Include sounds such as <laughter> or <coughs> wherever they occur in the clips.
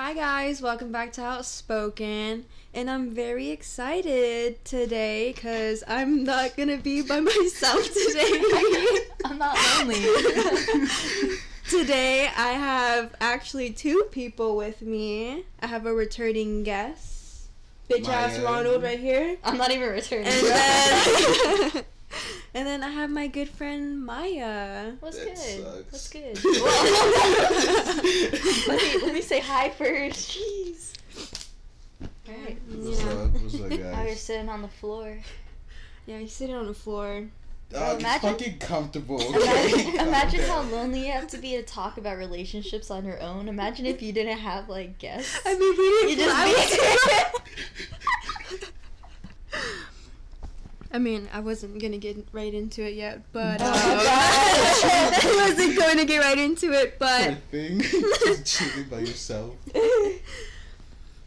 Hi guys, welcome back to Outspoken, and I'm very excited today because I'm not gonna be by <laughs> myself today. <laughs> I'm not lonely. <laughs> today I have actually two people with me. I have a returning guest, bitch ass Ronald right here, I'm not even returning. and then and then I have my good friend Maya. What's That good? sucks. What's good? <laughs> let, me, let me say hi first. Jeez. Alright. What's Yeah. up? What's up, <laughs> Now you're sitting on the floor. Yeah, he's sitting on the floor. Dog, imagine- it's fucking comfortable. <laughs> Imagine, okay? Calm imagine how lonely you have to be to talk about relationships on your own. Imagine if you didn't have like guests. I mean, we didn't You just fly with- I mean, I wasn't gonna get right into it yet, but Oh um. <laughs> <laughs> I wasn't going to get right into it. Poor But thing. <laughs> Just chilling by yourself.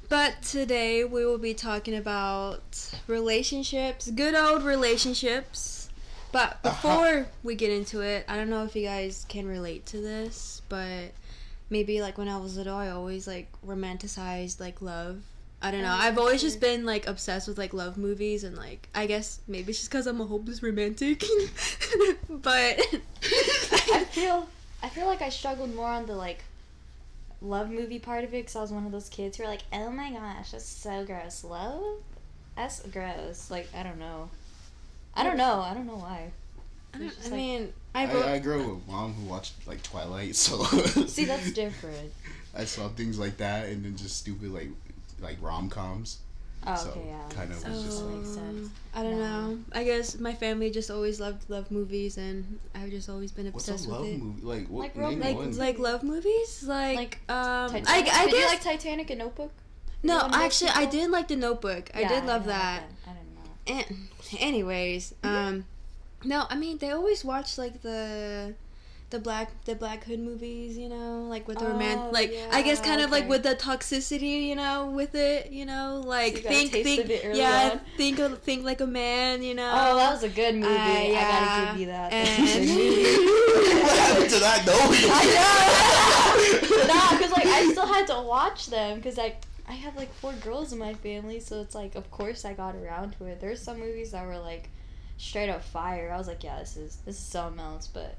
but today we will be talking about relationships, good old relationships. But Uh-huh. before we get into it, I don't know if you guys can relate to this, but maybe like when I was little, I always like romanticized like love. I don't know. I've always just been like obsessed with like love movies and like I guess maybe it's just because I'm a hopeless romantic, <laughs> but I feel I feel like I struggled more on the like love movie part of it because I was one of those kids who were like, oh my gosh, that's so gross. Love? That's gross. Like I don't know. I don't know. I don't know why. I, don't- just I like- mean, I, I, wrote- I grew up with mom who watched like Twilight, so See, that's different. <laughs> I saw things like that, and then just stupid like like rom coms. Oh, So, okay, yeah. kind of was just Oh, makes sense. I don't No. know. I guess my family just always loved love movies, and I've just always been What's a obsessed love with it. movie? Like what? Like name rom- Like one. like love movies, like, Like um, I, Titanic. I Did guess you like Titanic and Notebook? no. you wanna Actually, I people- did like the Notebook. I Yeah, did love didn't like that. I didn't know. And anyways, um, no, I mean they always watch like the. The black, the black hood movies, you know, like with the Oh, romance, like I guess yeah, kind of like with the toxicity, you know, with it, you know, like you think, think, it yeah, on. think, think like a man, you know. Oh, that was a good movie. Uh, I yeah. gotta give you that. And- a good movie. what happened to that? No. <laughs> nah, because like I still had to watch them because like I have like four girls in my family, so it's like of course I got around to it. There's some movies that were like straight up fire. I was like, yeah, this is this is something else, but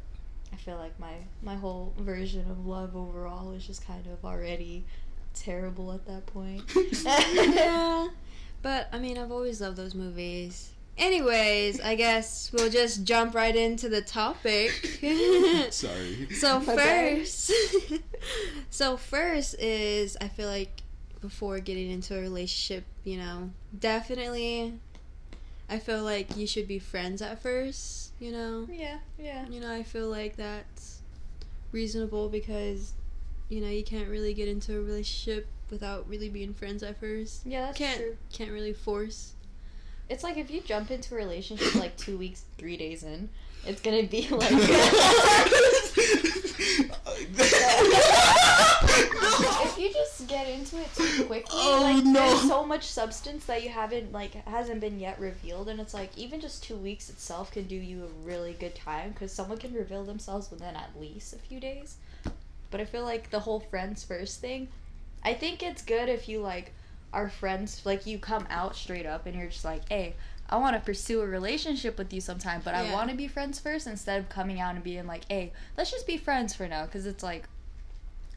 I feel like my my whole version of love overall is just kind of already terrible at that point. yeah. <laughs> <laughs> But I mean, I've always loved those movies. Anyways, I guess we'll just jump right into the topic. <laughs> Sorry. so Okay. first, so first is I feel like before getting into a relationship, you know, definitely, I feel like you should be friends at first. You know, yeah, yeah. you know, I feel like that's reasonable because, you know, you can't really get into a relationship without really being friends at first. Yeah, that's can't true. can't really force. It's like if you jump into a relationship like two weeks, three days in, it's gonna be <laughs> like <laughs> <laughs> if you just get into it too quickly, Oh, like no. there's so much substance that you haven't like hasn't been yet revealed, and it's like even just two weeks itself can do you a really good time because someone can reveal themselves within at least a few days. But I feel like the whole friends first thing, I think it's good if you like are friends, like you come out straight up and you're just like, hey. I want to pursue a relationship with you sometime, but I want to be friends first instead of coming out and being like, "Hey, let's just be friends for now." Because it's like,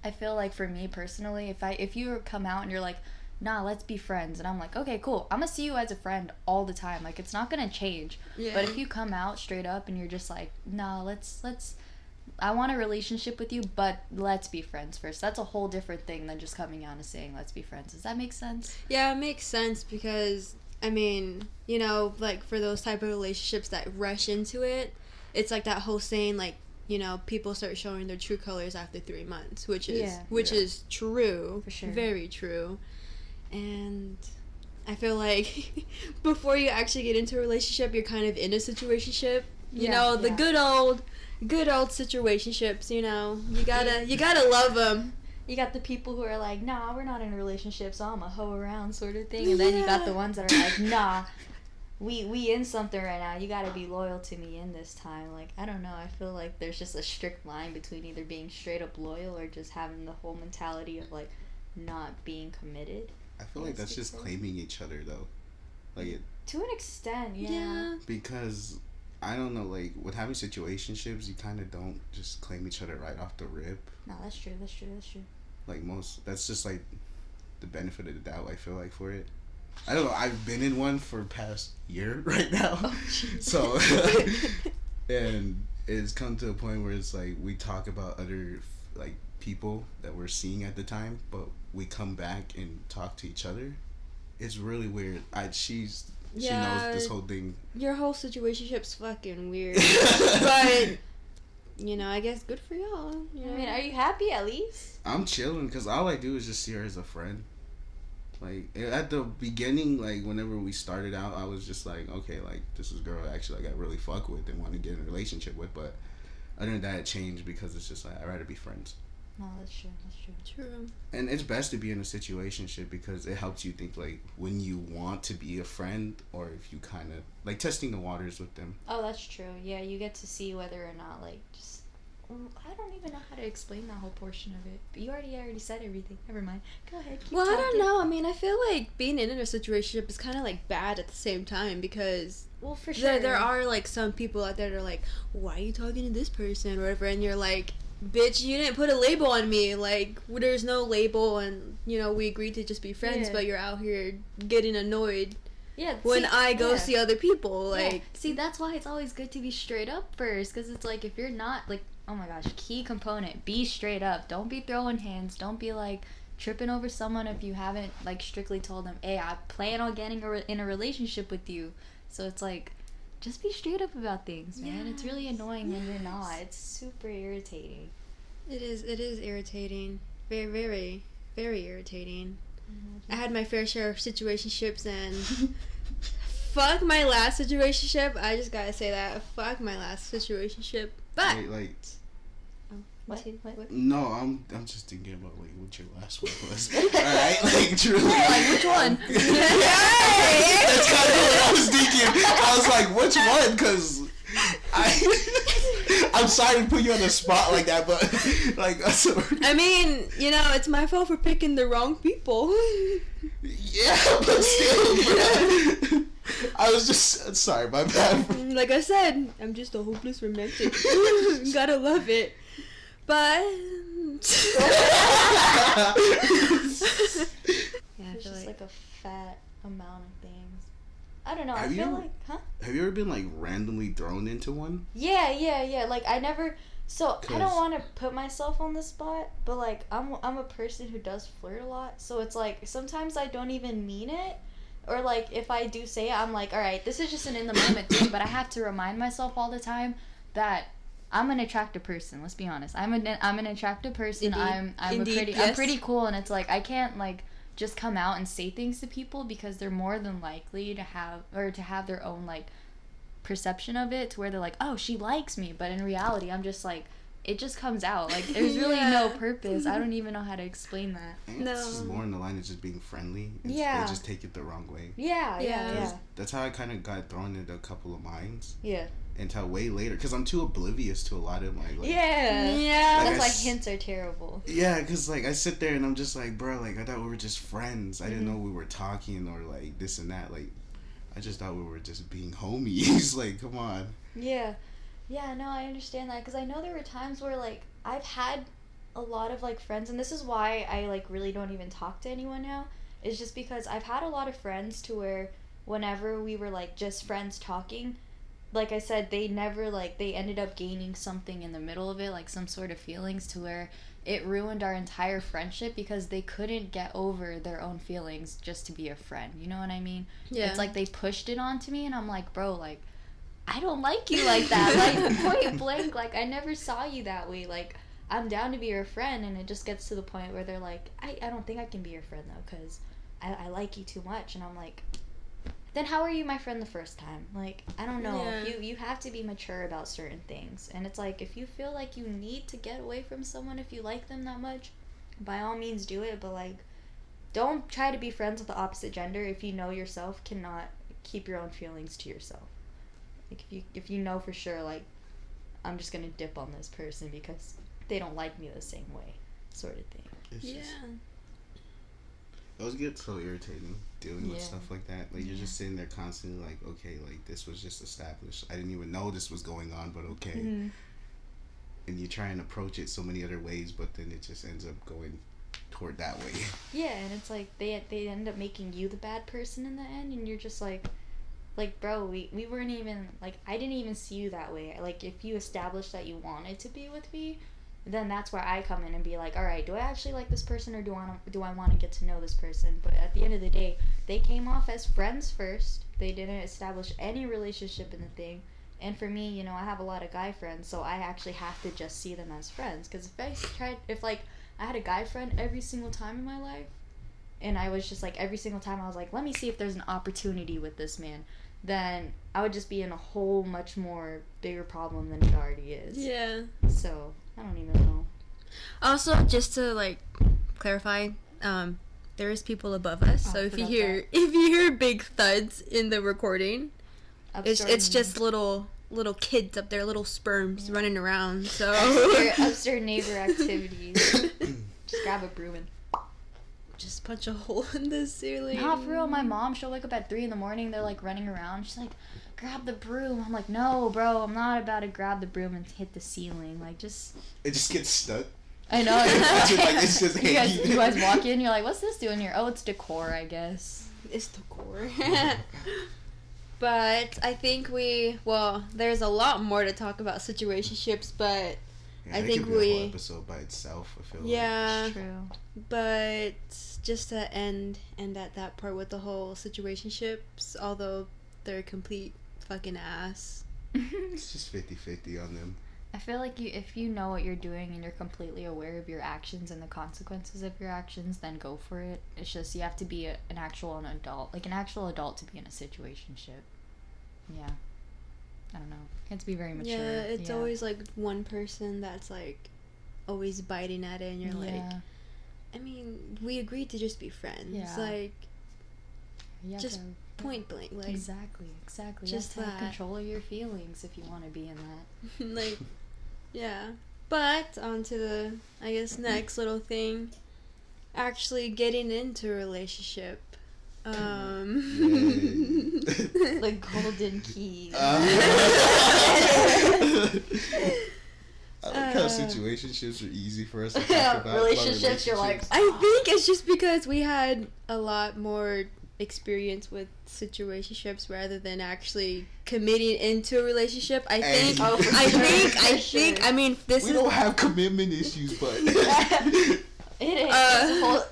I feel like for me personally, if I if you come out and you're like, nah, let's be friends, and I'm like, okay, cool, I'm gonna see you as a friend all the time. Like it's not gonna change. Yeah. But if you come out straight up and you're just like, nah, let's let's, I want a relationship with you, but let's be friends first. That's a whole different thing than just coming out and saying let's be friends. Does that make sense? yeah, it makes sense because I mean, you know, like for those type of relationships that rush into it, it's like that whole saying like you know people start showing their true colors after three months which is Yeah. which Yeah. is true. For sure. very true. And i feel like <laughs> before you actually get into a relationship you're kind of in a situationship. You Yeah, know the yeah. good old good old situationships you know. You gotta you gotta love them You got the people who are like, nah, we're not in a relationship, so I'm a hoe around sort of thing, and then you got the ones that are like, nah, <laughs> we we in something right now. You got to be loyal to me in this time. Like I don't know. I feel like there's just a strict line between either being straight up loyal or just having the whole mentality of like, not being committed. I feel like that's just Basically. claiming each other though. Like it To an extent, yeah. Yeah. because I don't know, like with having situationships, you kind of don't just claim each other right off the rip. No, that's true. That's true. That's true. Like most, that's just like the benefit of the doubt. I feel like for it. I don't know. I've been in one for past year <laughs> right now, Oh, <laughs> so <laughs> and it's come to a point where it's like we talk about other like people that we're seeing at the time, but we come back and talk to each other. It's really weird. I she's she knows this whole thing. Your whole situationship's fucking weird. but you know, I guess good for y'all. You know? I mean, are you happy at least? I'm chilling because all I do is just see her as a friend. Like at the beginning, like whenever we started out, I was just like, okay, like this is a girl actually like I really fuck with and want to get in a relationship with. But other than that, it changed because it's just like I'd rather be friends. No, that's true. That's true. True. And it's best to be in a situationship because it helps you think like when you want to be a friend or if you kind of like testing the waters with them. Oh, that's true. Yeah, you get to see whether or not like just. Mm, I don't even know how to explain that whole portion of it. But you already already said everything. Never mind. Go ahead. Well, I don't know. I mean, I feel like being in a situationship is kind of like bad at the same time because Well, for sure. there, there are like some people out there that are like, why are you talking to this person or whatever, and you're like, bitch, you didn't put a label on me. Like, there's no label, and you know we agreed to just be friends, Yeah. but you're out here getting annoyed Yeah. when see- I go yeah. see other people. Yeah. Like, see, that's why it's always good to be straight up first, because it's like if you're not like, oh my gosh, key component, be straight up. Don't be throwing hands. Don't be like tripping over someone if you haven't like strictly told them, hey, I plan on getting a re- in a relationship with you. So it's like, just be straight up about things, man. It's really Yes. annoying when you're not. It's super irritating. it is, it is irritating, very, very, very irritating. I had my fair share of situationships and. <laughs> Fuck my last situationship. I just gotta say that. Fuck my last situationship. But Like, oh, like What? What? no, I'm I'm just thinking about like what your last one was. <laughs> All right, like truly. Like, which one? <laughs> That's kind of what I was thinking. I was like, which one? Because I, <laughs> I'm sorry to put you on the spot like that, but like, I mean, you know, it's my fault for picking the wrong people. yeah, but still, bro. I was just sorry, my bad. <laughs> Mm, like I said, I'm just a hopeless romantic. <laughs> Gotta love it. But <laughs> yeah, It's just like, like a fat amount of things. I don't know. Have I feel you- like, huh? Have you ever been like randomly thrown into one? Yeah, yeah, yeah. Like I never. So I don't want to put myself on the spot, but like I'm I'm a person who does flirt a lot. So it's like sometimes I don't even mean it, or like if I do say it, I'm like, all right, this is just an in the moment thing. But I have to remind myself all the time that. I'm an attractive person. Let's be honest. I'm an I'm an attractive person. Indeed. I'm I'm Indeed, a pretty I'm pretty cool, and it's like I can't like just come out and say things to people because they're more than likely to have or to have their own like perception of it to where they're like, oh, she likes me. But in reality, I'm just like, it just comes out. Like, <laughs> there's really no purpose. I <laughs> don't even know how to explain that. I think It's just more in the line of just being friendly. and Yeah. They just take it the wrong way. Yeah, yeah, yeah, That's how I kind of got thrown into a couple of minds yeah. until way later, because I'm too oblivious to a lot of my like. Yeah. yeah. Like That's I why s- hints are terrible. Yeah, cause like I sit there and I'm just like, bro, like I thought we were just friends. I Mm-hmm. didn't know we were talking or like this and that. Like, I just thought we were just being homies. <laughs> like, come on. Yeah. Yeah, no, I understand that because I know there were times where like I've had a lot of like friends and this is why I like really don't even talk to anyone now is just because I've had a lot of friends to where whenever we were like just friends talking like I said they never like they ended up gaining something in the middle of it like some sort of feelings to where it ruined our entire friendship because they couldn't get over their own feelings just to be a friend. You know what I mean? yeah. It's like they pushed it onto me, and I'm like, bro, like, I don't like you like that. like, point blank, like, I never saw you that way. Like, I'm down to be your friend, and it just gets to the point where they're like, I, I don't think I can be your friend, though, because I, I like you too much. And I'm like, then how are you my friend the first time? Like, I don't know. Yeah. You, you have to be mature about certain things. And it's like, if you feel like you need to get away from someone if you like them that much, by all means do it, but, like, don't try to be friends with the opposite gender if you know yourself cannot keep your own feelings to yourself. Like if you if you know for sure like I'm just gonna dip on this person because they don't like me the same way, sort of thing. It's yeah. just, Those get so irritating dealing with stuff like that. Like you're just sitting there constantly like, okay, like this was just established. I didn't even know this was going on, but okay. Mm-hmm. And you try and approach it so many other ways, but then it just ends up going toward that way. Yeah, and it's like they they end up making you the bad person in the end, and you're just like, like bro, we we weren't even like I didn't even see you that way. Like if you established that you wanted to be with me, then that's where I come in and be like, all right, do I actually like this person or do I do I want to get to know this person? But at the end of the day, they came off as friends first. They didn't establish any relationship in the thing. And for me, you know, I have a lot of guy friends, so I actually have to just see them as friends. Because if I tried, if like I had a guy friend every single time in my life, and I was just like every single time I was like, let me see if there's an opportunity with this man, then I would just be in a whole much more bigger problem than it already is. Yeah. So I don't even know. Also, just to like clarify, um, there is people above us. Oh, so if you hear if you hear big thuds in the recording, it's it's just little little kids up there, little sperms Yeah. running around. So upstairs, <laughs> upstairs neighbor activities. <laughs> just grab a broom and. Just punch a hole <laughs> in the ceiling. Not for real, my mom, she'll wake up at 3 in the morning, they're like running around. She's like, grab the broom. I'm like, no, bro, I'm not about to grab the broom and hit the ceiling. Like, just. It just gets stuck. I know. <laughs> It's just like- it's <laughs> just you, guys, you guys walk in, you're like, what's this doing here? Oh, it's decor, I guess. It's decor. but I think we well, there's a lot more to talk about situationships, but Yeah, I that think could be a whole we- episode by itself. I feel like. yeah, True. but just to end end at that part with the whole situationships, although they're complete fucking ass. <laughs> It's just 50-50 on them. I feel like you, if you know what you're doing and you're completely aware of your actions and the consequences of your actions, then go for it. It's just you have to be a, an actual an adult, like an actual adult, to be in a situationship. Yeah, I don't know. You have to be very mature. Yeah, it's yeah. always like one person that's like always biting at it, and you're like, I mean, we agreed to just be friends, Yeah. like just to- point blank, like exactly, exactly. just that. control of your feelings if you want to be in that. <laughs> like yeah but on to the i guess mm-hmm. next little thing actually getting into a relationship um Yay. The <laughs> golden keys. <laughs> I like how Uh, situationships are easy for us to talk Yeah, about. but relationships, you're like, i think it's just because we had a lot more experience with situationships rather than actually committing into a relationship i think Oh, <laughs> for i sure. think i For think i mean this we is don't have commitment issues, but It is. Uh, It's a whole-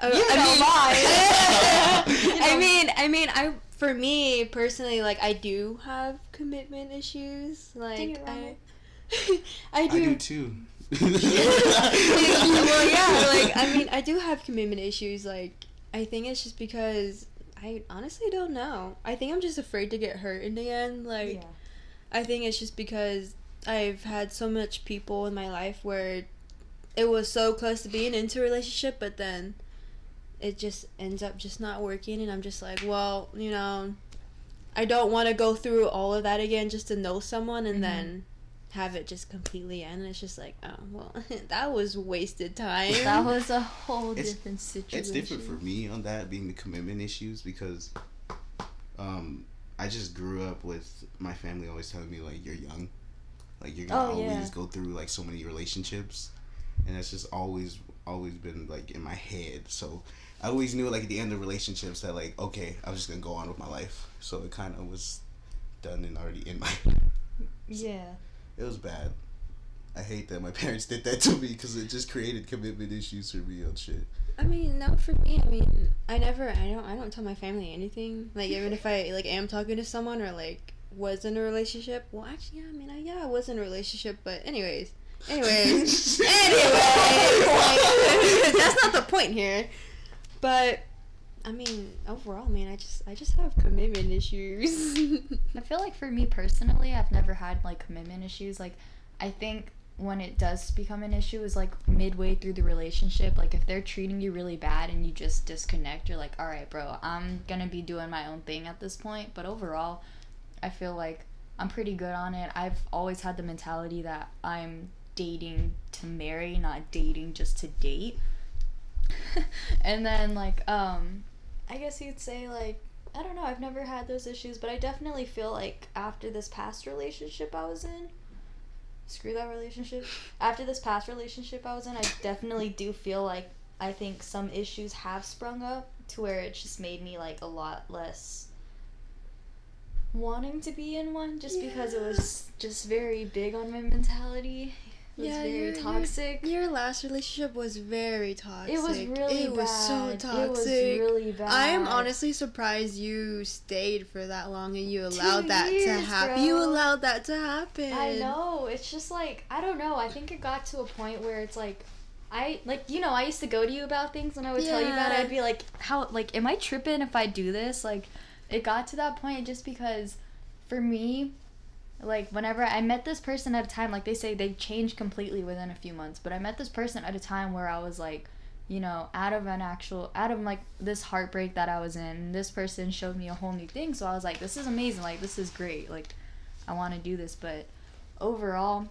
Uh, <laughs> You I know mean, mine. You I mean, I mean, I for me personally, like I do have commitment issues. Like Dang it, I, Ronald. <laughs> I I do. do too. well, yeah, <laughs> like I mean, I do have commitment issues. Like I think it's just because I honestly don't know. I think I'm just afraid to get hurt in the end. Like yeah. I think it's just because I've had so much people in my life where it was so close to being into a relationship, but then it just ends up just not working, and I'm just like, well, you know, I don't want to go through all of that again just to know someone and Mhm. then have it just completely end. And it's just like, oh, well, <laughs> that was wasted time. That was a whole It's- different situation. it's different for me on that being the commitment issues because um I just grew up with my family always telling me like you're young. Like you're gonna Oh, yeah. always go through like so many relationships and that's just always always been like in my head. So I always knew like at the end of relationships that like okay, I was just gonna go on with my life. So it kinda was done and already in my Yeah. it was bad. I hate that my <laughs> parents did that to me because it just created commitment issues for me on shit. I mean, no, for me, I mean, I never, I don't, I don't tell my family anything. Like, even if I like am talking to someone or like was in a relationship. Well, actually, yeah, I mean, I, yeah, I was in a relationship, but anyways, anyways, <laughs> anyways, like, <laughs> that's not the point here. But I mean, overall, I mean, I just, I just have commitment issues. <laughs> I feel like for me personally, I've never had like commitment issues. Like, I think when it does become an issue is like midway through the relationship. Like, if they're treating you really bad and you just disconnect, you're like, all right, bro, I'm gonna be doing my own thing at this point. But overall, I feel like I'm pretty good on it. I've always had the mentality that I'm dating to marry, not dating just to date. <laughs> and then like um I guess you'd say like I don't know, I've never had those issues, but I definitely feel like after this past relationship I was in screw that relationship. <laughs> After this past relationship I was in, I definitely do feel like I think some issues have sprung up to where it just made me like a lot less wanting to be in one just because it was just very big on my mentality. Was Yeah, very your- your- toxic. Your last relationship was very toxic. It was really It was so toxic. It was really bad. I am honestly surprised you stayed for that long and you Two allowed that to happen. You allowed that to happen. I know. It's just like I don't know. I think it got to a point where it's like I like you know I used to go to you about things and I would tell you about it. I'd be like, how like am I tripping if I do this? Like it got to that point just because for me like whenever I met this person at a time like they say they change completely within a few months but I met this person at a time where I was like you know out of an actual out of like this heartbreak that I was in this person showed me a whole new thing so I was like this is amazing like this is great like I want to do this. But overall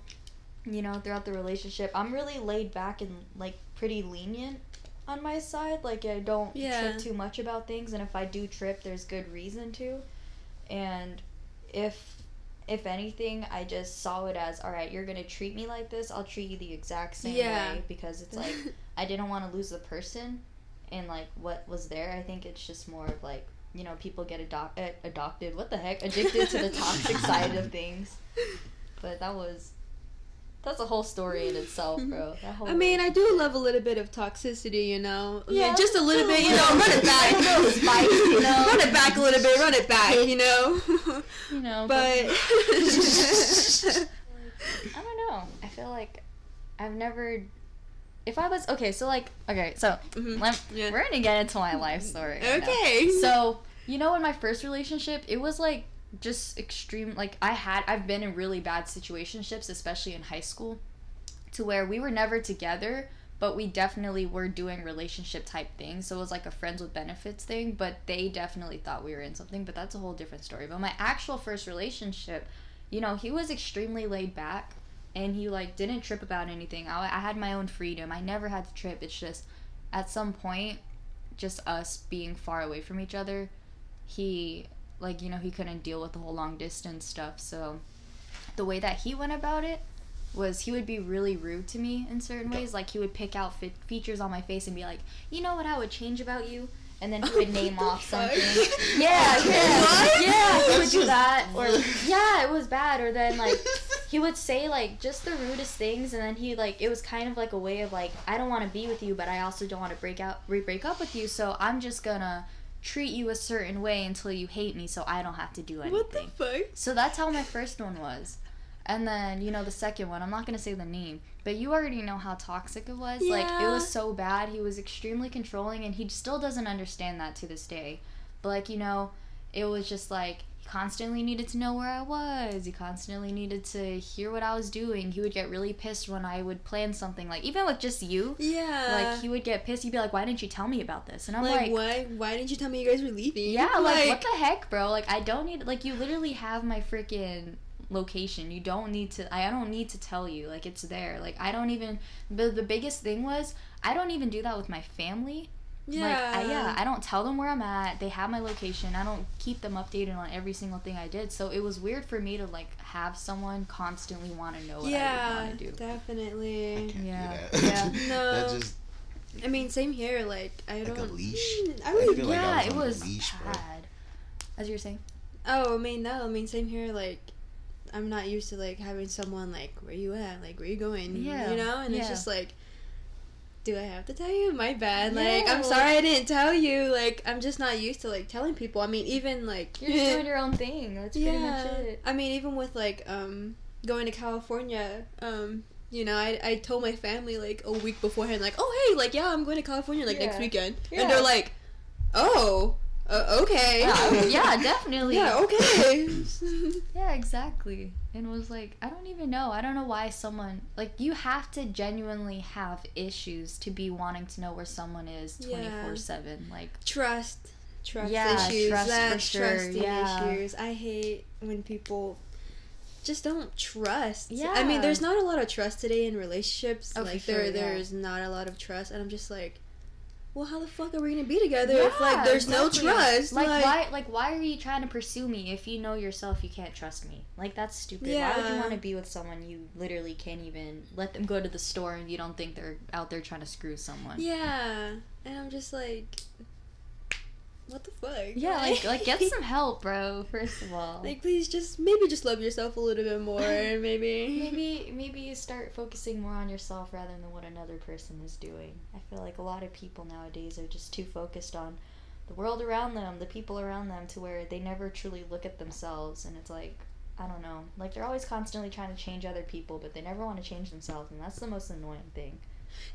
you know throughout the relationship I'm really laid back and like pretty lenient on my side. Like I don't Yeah. trip too much about things and if I do trip there's good reason to. And if if anything i just saw it as all right you're gonna treat me like this i'll treat you the exact same Yeah. way because it's like <laughs> i didn't want to lose the person and like what was there i think it's just more of like you know people get adopt- uh, adopted what the heck addicted to the toxic side of <laughs> things but that was that's a whole story in itself bro <laughs> I mean, I do love a little bit of toxicity, you know. Mean, Yeah, just a little bit, you <laughs> know. Run it back, <laughs> spice, you know. Run it back a little bit. Run it back, you know. you know but I don't know. I feel like I've never. If I was okay, so like okay, so Mhm. let, Yeah. we're gonna get into my life story. right now. okay. So you know, in my first relationship, it was like just extreme. Like I had, I've been in really bad situationships, especially in high school, to where we were never together, but we definitely were doing relationship type things. So it was like a friends with benefits thing, but they definitely thought we were in something. But that's a whole different story. But my actual first relationship, you know, he was extremely laid back. And he like didn't trip about anything. I, I had my own freedom. I never had to trip. It's just at some point, just us being far away from each other, he like you know he couldn't deal with the whole long distance stuff. So the way that he went about it was he would be really rude to me in certain ways. Like he would pick out fe- features on my face and be like you know what i would change about you? And then he would <laughs> name off something. Yeah yeah. <laughs> What? yeah he would do that. <laughs> Or yeah it was bad. Or then like he would say like just the rudest things. And then he like it was kind of like a way of like i don't want to be with you but i also don't want to break out re- break up with you. So i'm just gonna treat you a certain way until you hate me so i don't have to do anything what the fuck? so that's how my first one was. And then you know the second one i'm not gonna say the name but you already know how toxic it was. Like it was so bad. He was extremely controlling and he still doesn't understand that to this day. But like you know it was just like constantly needed to know where I was. He constantly needed to hear what I was doing. He would get really pissed when I would plan something, like even with just you. Yeah. Like he would get pissed. He'd be like, "Why didn't you tell me about this?" And I'm like, like, why? Why didn't you tell me you guys were leaving? "Yeah, like, what the heck, bro? Like I don't need like you literally have my freaking location. You don't need to. I don't need to tell you. Like it's there. Like I don't even. The the biggest thing was I don't even do that with my family. Yeah. Like, I, yeah, I don't tell them where I'm at. They have my location. I don't keep them updated on every single thing I did. So it was weird for me to like have someone constantly want to know what I yeah, would want to do. definitely. Can't do Yeah, that. yeah. <laughs> No. that just I mean, same here. Like, I Like don't. leash. Mm, I I would. feel like I yeah, was it was leash, bro. bad. As you were saying. Oh, I mean, no. I mean, same here. Like, I'm not used to like having someone like, where you at? Like, where you going? Yeah, You know, and it's just like. Do I have to tell you? My bad. Like, Yeah, I'm sorry I didn't tell you. Like, I'm just not used to like telling people. I mean, even like You're just doing <laughs> your own thing. That's pretty much it. I mean, even with like um going to California, um, you know, I I told my family like a week beforehand, like, oh hey, like yeah, I'm going to California like next weekend, Yeah. and they're like, oh, uh, okay, Yeah, <laughs> yeah, definitely. yeah, okay. <laughs> Yeah, exactly. And was like, I don't even know. I don't know why someone like you have to genuinely have issues to be wanting to know where someone is twenty four seven. Like trust, trust Yeah, issues. trust for sure, trusting yeah. issues. I hate when people. Just don't trust. Yeah. I mean, there's not a lot of trust today in relationships. Oh, like sure, there, yeah. there's not a lot of trust, and I'm just like, well, how the fuck are we gonna be together if like there's exactly. no trust? Like, why? Like why are you trying to pursue me if you know yourself you can't trust me? Like that's stupid. Yeah. Why would you want to be with someone you literally can't even let them go to the store and you don't think they're out there trying to screw someone? Yeah, and I'm just like, what the fuck? Yeah, like like get some <laughs> help, bro. First of all. like please just maybe just love yourself a little bit more, <laughs> maybe. maybe maybe you start focusing more on yourself rather than what another person is doing. I feel like a lot of people nowadays are just too focused on the world around them, the people around them to where they never truly look at themselves and it's like I don't know. Like they're always constantly trying to change other people, but they never want to change themselves, and that's the most annoying thing.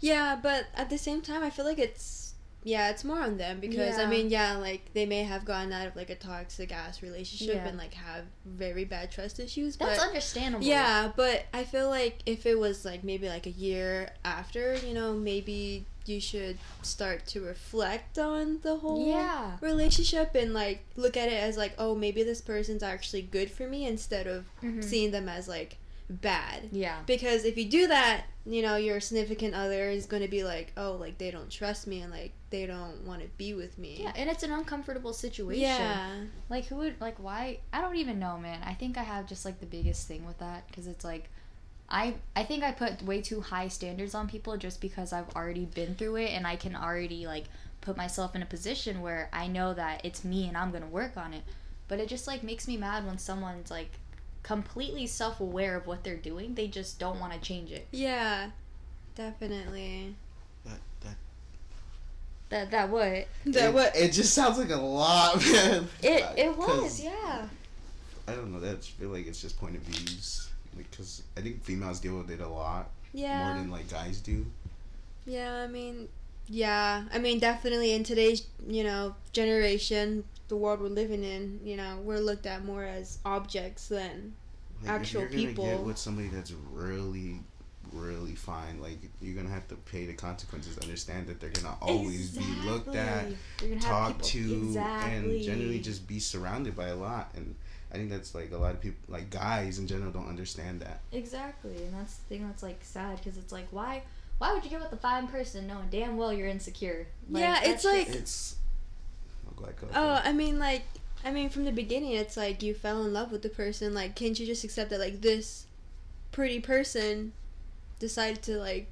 Yeah, but at the same time, I feel like it's yeah, it's more on them because I mean, yeah, like they may have gotten out of like a toxic ass relationship Yeah. and like have very bad trust issues, That's but understandable. yeah, but I feel like if it was like maybe like a year after, you know, maybe you should start to reflect on the whole Yeah. relationship and like look at it as like, oh, maybe this person's actually good for me instead of Mhm. seeing them as like bad. Yeah. Because if you do that, you know, your significant other is going to be like, oh, like they don't trust me and like they don't want to be with me. Yeah, and it's an uncomfortable situation. Yeah. Like who would like why? I don't even know, man. I think I have just like the biggest thing with that because it's like I I think I put way too high standards on people just because I've already been through it and I can already like put myself in a position where I know that it's me and I'm going to work on it. But it just like makes me mad when someone's like completely self-aware of what they're doing. They just don't want to change it. Yeah. Definitely. That, that, That that what? <laughs> That it, what? It just sounds like a lot, <laughs> man. It Like, it 'cause- was, yeah. I don't know. That's feel like it's just point of views. Because I think females deal with it a lot Yeah. more than like guys do. Yeah, I mean, yeah. I mean, definitely in today's, you know, generation, the world we're living in, you know, we're looked at more as objects than Like, Actual if you're gonna people. get with somebody that's really, really fine, like you're gonna have to pay the consequences. Understand that they're gonna always be looked at, Exactly. You're gonna have talked to, exactly. and generally just be surrounded by a lot. And I think that's like a lot of people, like guys in general, don't understand that. Exactly, and that's the thing that's like sad because it's like why why would you get with a fine person knowing damn well you're insecure? Yeah, it's like- just- It's. Oh, go ahead, Oh. I mean, like, I mean, from the beginning, it's like you fell in love with the person. Like, can't you just accept that, like, this pretty person decided to, like,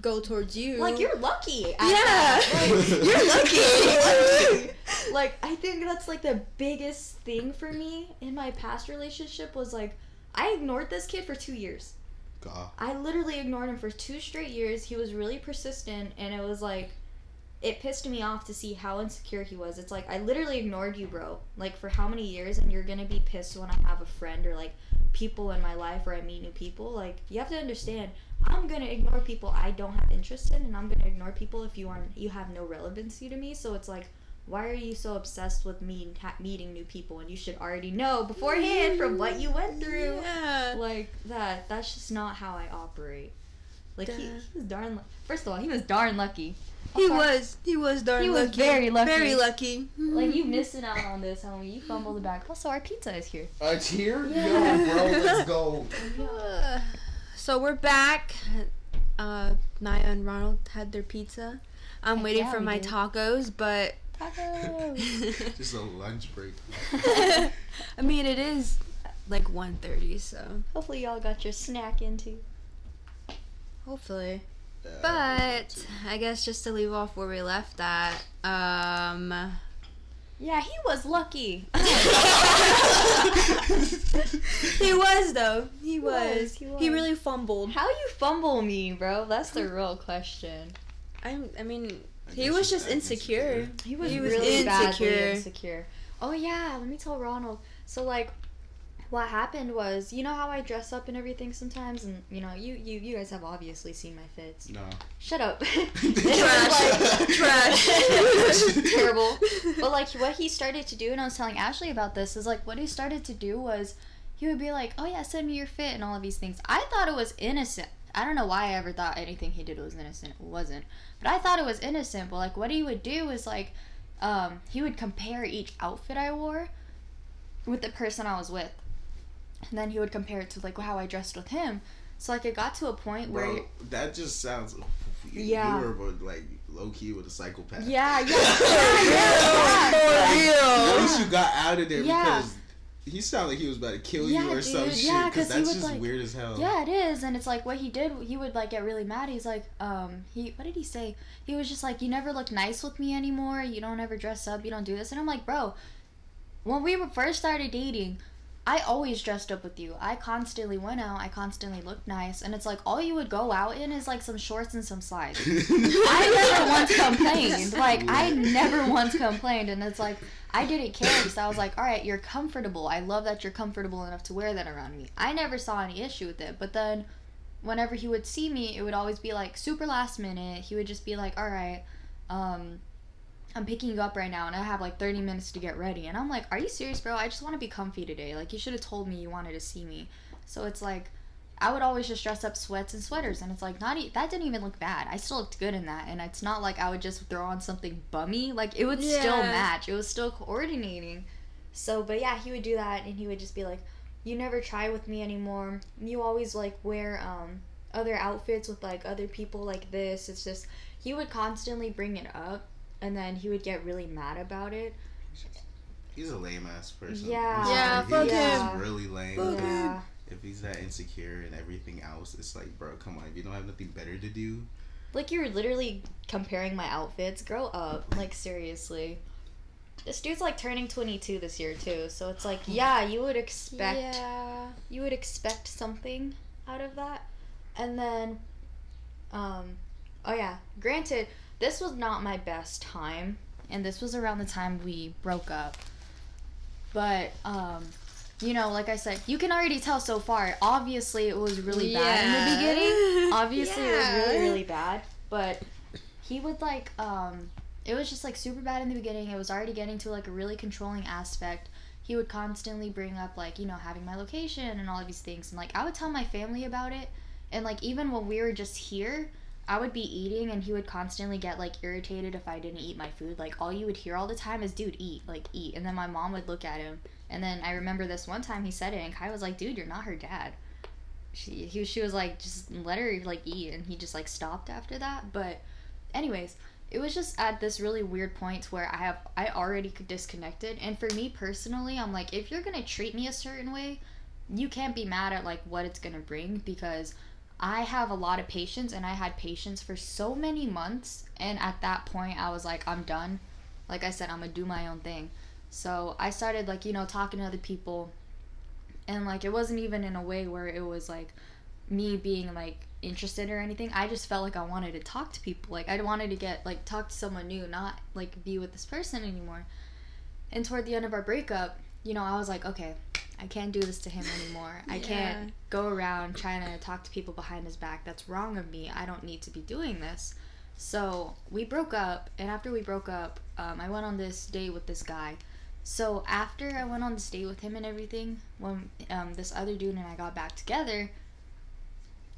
go towards you? like you're lucky. at Yeah. <laughs> Like, <laughs> You're lucky. lucky. <laughs> like I think that's like the biggest thing for me in my past relationship was like I ignored this kid for two years. God. I literally ignored him for two straight years. He was really persistent, and it was like, it pissed me off to see how insecure he was. It's like, I literally ignored you, bro. Like, for how many years? And you're gonna be pissed when I have a friend or like people in my life or I meet new people. Like, you have to understand, I'm gonna ignore people I don't have interest in, and I'm gonna ignore people if you aren't, you have no relevancy to me. So it's like, why are you so obsessed with me meeting new people? And you should already know beforehand from what you went through Yeah. like that that's just not how i operate like he, Duh. he was darn first of all he was darn lucky He Okay. was. He was darn He was lucky. very lucky. Very lucky. like you missing out on this homie you fumbled the bag also our pizza is here Uh, it's here? Yeah. Yo, bro, let's go. <laughs> Uh, <sighs> so we're back. Uh, Maya and Ronald had their pizza. I'm Heck waiting yeah, for my did. tacos, but tacos <laughs> Just a lunch break. <laughs> I mean it is like 1.30, so hopefully y'all got your snack in too hopefully. Yeah, But I guess just to leave off where we left at, um, yeah he was lucky <laughs> <laughs> he was though. He was. was, He, he really fumbled. how you fumble me bro that's the real question I'm. I mean, I he guess was she's just that insecure. insecure. He was, He was really badly insecure. insecure. Oh yeah, let me tell Ronald. So like, what happened was, you know how I dress up and everything sometimes, and you know, you you you guys have obviously seen my fits. No. Shut up. <laughs> Trash. Trash. <laughs> Terrible. <laughs> But like, what he started to do, and I was telling Ashley about this, is like what he started to do was, he would be like, "Oh yeah, send me your fit" and all of these things. I thought it was innocent. I don't know why I ever thought anything he did was innocent. It wasn't. But I thought it was innocent. But like, what he would do is like, um, he would compare each outfit I wore with the person I was with, and then he would compare it to like how I dressed with him. So like, it got to a point where. Bro, that just sounds. Yeah. You were like low key with a psychopath. Yeah, yeah, <laughs> yeah, yeah, yeah. At least you got out of there Yeah. because he sounded like he was about to kill Yeah, you or some shit. Yeah, Because 'cause he that's would, just like- weird as hell. Yeah, it is, and it's like what he did. He would like get really mad. He's like, um, he what did he say? He was just like, you never look nice with me anymore. You don't ever dress up. You don't do this. And I'm like, bro, when we first started dating, I always dressed up with you. I constantly went out. I constantly looked nice, and it's like all you would go out in is like some shorts and some slides. <laughs> I never once complained. Like I never once complained, and it's like I didn't care because I was like, all right, you're comfortable. I love that you're comfortable enough to wear that around me. I never saw any issue with it. But then, whenever he would see me, it would always be like super last minute. He would just be like, all right, um, I'm picking you up right now, and I have like 30 minutes to get ready. And I'm like, are you serious, bro? I just want to be comfy today. Like you should have told me you wanted to see me. So it's like. I would always just dress up sweats and sweaters, and it's like not e- that didn't even look bad. I still looked good in that, and it's not like I would just throw on something bummy. Like it would still match. It was still coordinating. So, but yeah, he would do that, and he would just be like, "You never try with me anymore. You always like wear um other outfits with like other people like this." It's just he would constantly bring it up, and then he would get really mad about it. He's a lame ass person. Yeah. I'm Yeah, fuck He's him. really lame. Fuck him. Yeah. If he's that insecure and everything else, it's like, bro, come on. If you don't have nothing better to do, Like you're literally comparing my outfits. Grow up. Like seriously. This dude's like turning 22 this year too. So it's like, <laughs> yeah, you would expect Yeah. you would expect something out of that. And then um oh yeah, granted, this was not my best time and this was around the time we broke up. But um you know, like I said, you can already tell so far. Obviously, it was really bad in the beginning. <laughs> Obviously, it was really really bad, but he would like um it was just like super bad in the beginning. It was already getting to like a really controlling aspect. He would constantly bring up like, you know, having my location and all of these things. And like I would tell my family about it. And like even when we were just here, I would be eating and he would constantly get like irritated if I didn't eat my food. Like all you would hear all the time is dude, eat, like eat. And then my mom would look at him. And then I remember this one time he said it and Kai was like, "Dude, you're not her dad." She he, she was like, "Just let her like eat." And he just like stopped after that. But anyways, it was just at this really weird point where I have I already disconnected, and for me personally, I'm like, if you're gonna treat me a certain way, you can't be mad at like what it's gonna bring because I have a lot of patience, and I had patience for so many months, and at that point, I was like, I'm done. Like I said, I'm gonna do my own thing. So I started like you know talking to other people, and like it wasn't even in a way where it was like me being like interested or anything. I just felt like I wanted to talk to people. Like I wanted to get like talk to someone new, not like be with this person anymore. And toward the end of our breakup, you know, I was like, okay, I can't do this to him anymore. I can't go around trying to talk to people behind his back. That's wrong of me. I don't need to be doing this. So we broke up, and after we broke up, um, I went on this date with this guy. So after I went on this date with him and everything, when um, this other dude and I got back together,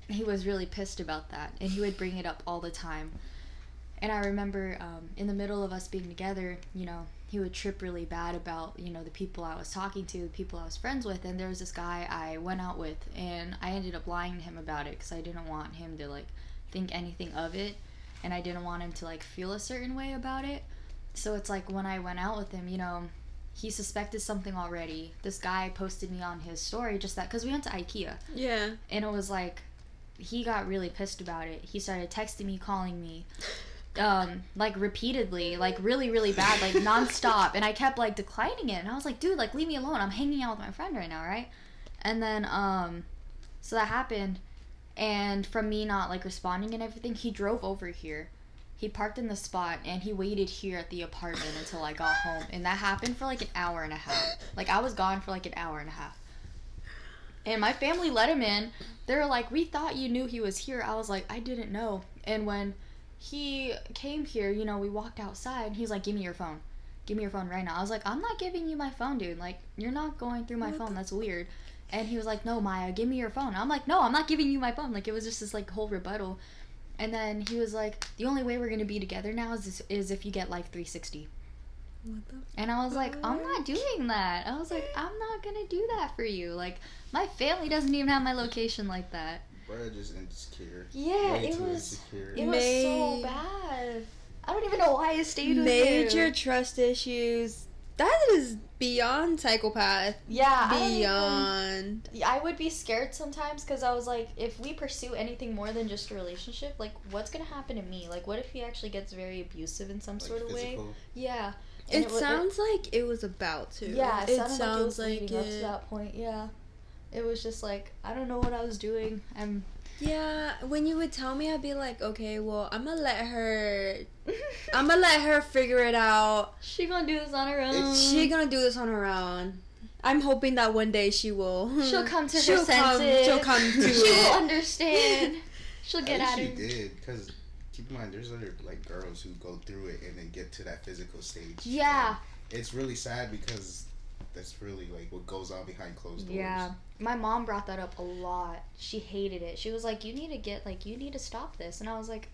he was really pissed about that, and he would bring it up all the time. And I remember um, in the middle of us being together, you know, he would trip really bad about, you know, the people I was talking to, the people I was friends with. And there was this guy I went out with, and I ended up lying to him about it because I didn't want him to, like, think anything of it. And I didn't want him to, like, feel a certain way about it. So it's like when I went out with him, you know, he suspected something already. This guy posted me on his story just that, because we went to IKEA Yeah. and it was like he got really pissed about it he started texting me calling me um like repeatedly like really really bad like nonstop. And i kept like declining it. And i was like dude like leave me alone. I'm hanging out with my friend right now right? And then um so that happened. And from me not like responding and everything he drove over here. He parked in the spot and he waited here at the apartment until i got home. And that happened for like an hour and a half. Like i was gone for like an hour and a half. And my family let him in. They were like, "We thought you knew he was here." I was like, "I didn't know." And when he came here, you know, we walked outside. And he's like, "Give me your phone. Give me your phone right now." I was like, "I'm not giving you my phone, dude. Like, you're not going through my What phone. the- That's weird." And he was like, "No, Maya, give me your phone." I'm like, "No, I'm not giving you my phone." Like, it was just this like whole rebuttal. And then he was like, "The only way we're gonna be together now is is if you get Life 360." What the? And I was like, I'm not doing that. I was like, I'm not gonna do that for you. Like, my family doesn't even have my location like that. Bro, just insecure. Yeah, Way it too was- insecure. It was so bad. I don't even know why I stayed with Major you. trust issues. That is beyond psychopath. Yeah, I don't even- Beyond. I would be scared sometimes because I was like, if we pursue anything more than just a relationship, like, what's gonna happen to me? Like, what if he actually gets very abusive in some Like sort of way? Yeah. And It wa- sounds like it was about to. yeah, it, it sounds like it was leading up to that point. Yeah. It was just like I don't know what I was doing. I'm. Yeah, when you would tell me, I'd be like, okay, well, I'm gonna let her. <laughs> I'm gonna let her figure it out. she gonna do this on her own. She gonna do this on her own. I'm hoping that one day she will. She'll come to her she'll come, senses. She'll come to <laughs> she will it. understand. She'll get At at least her. you did, because keep in mind, there's other like girls who go through it and then get to that physical stage. Yeah. And it's really sad because that's really like what goes on behind closed doors. Yeah. My mom brought that up a lot. She hated it. She was like, "You need to get like you need to stop this." And I was like,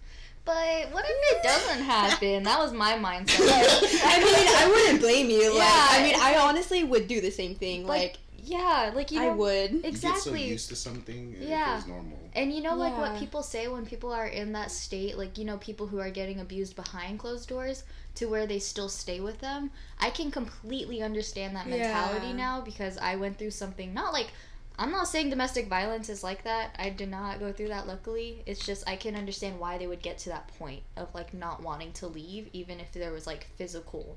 "But what if it doesn't <laughs> happen?" That was my mindset. <laughs> I mean, I wouldn't blame you. Like, Yeah. I mean, I honestly would do the same thing. Like, Like, yeah, like you know, I would. exactly You get so used to something, and Yeah. it feels normal. And you know, like what people say when people are in that state, like, you know, people who are getting abused behind closed doors to where they still stay with them. I can completely understand that mentality Yeah. now because I went through something, not like, I'm not saying domestic violence is like that. I did not go through that, luckily. It's just, I can understand why they would get to that point of, like, not wanting to leave, even if there was, like, physical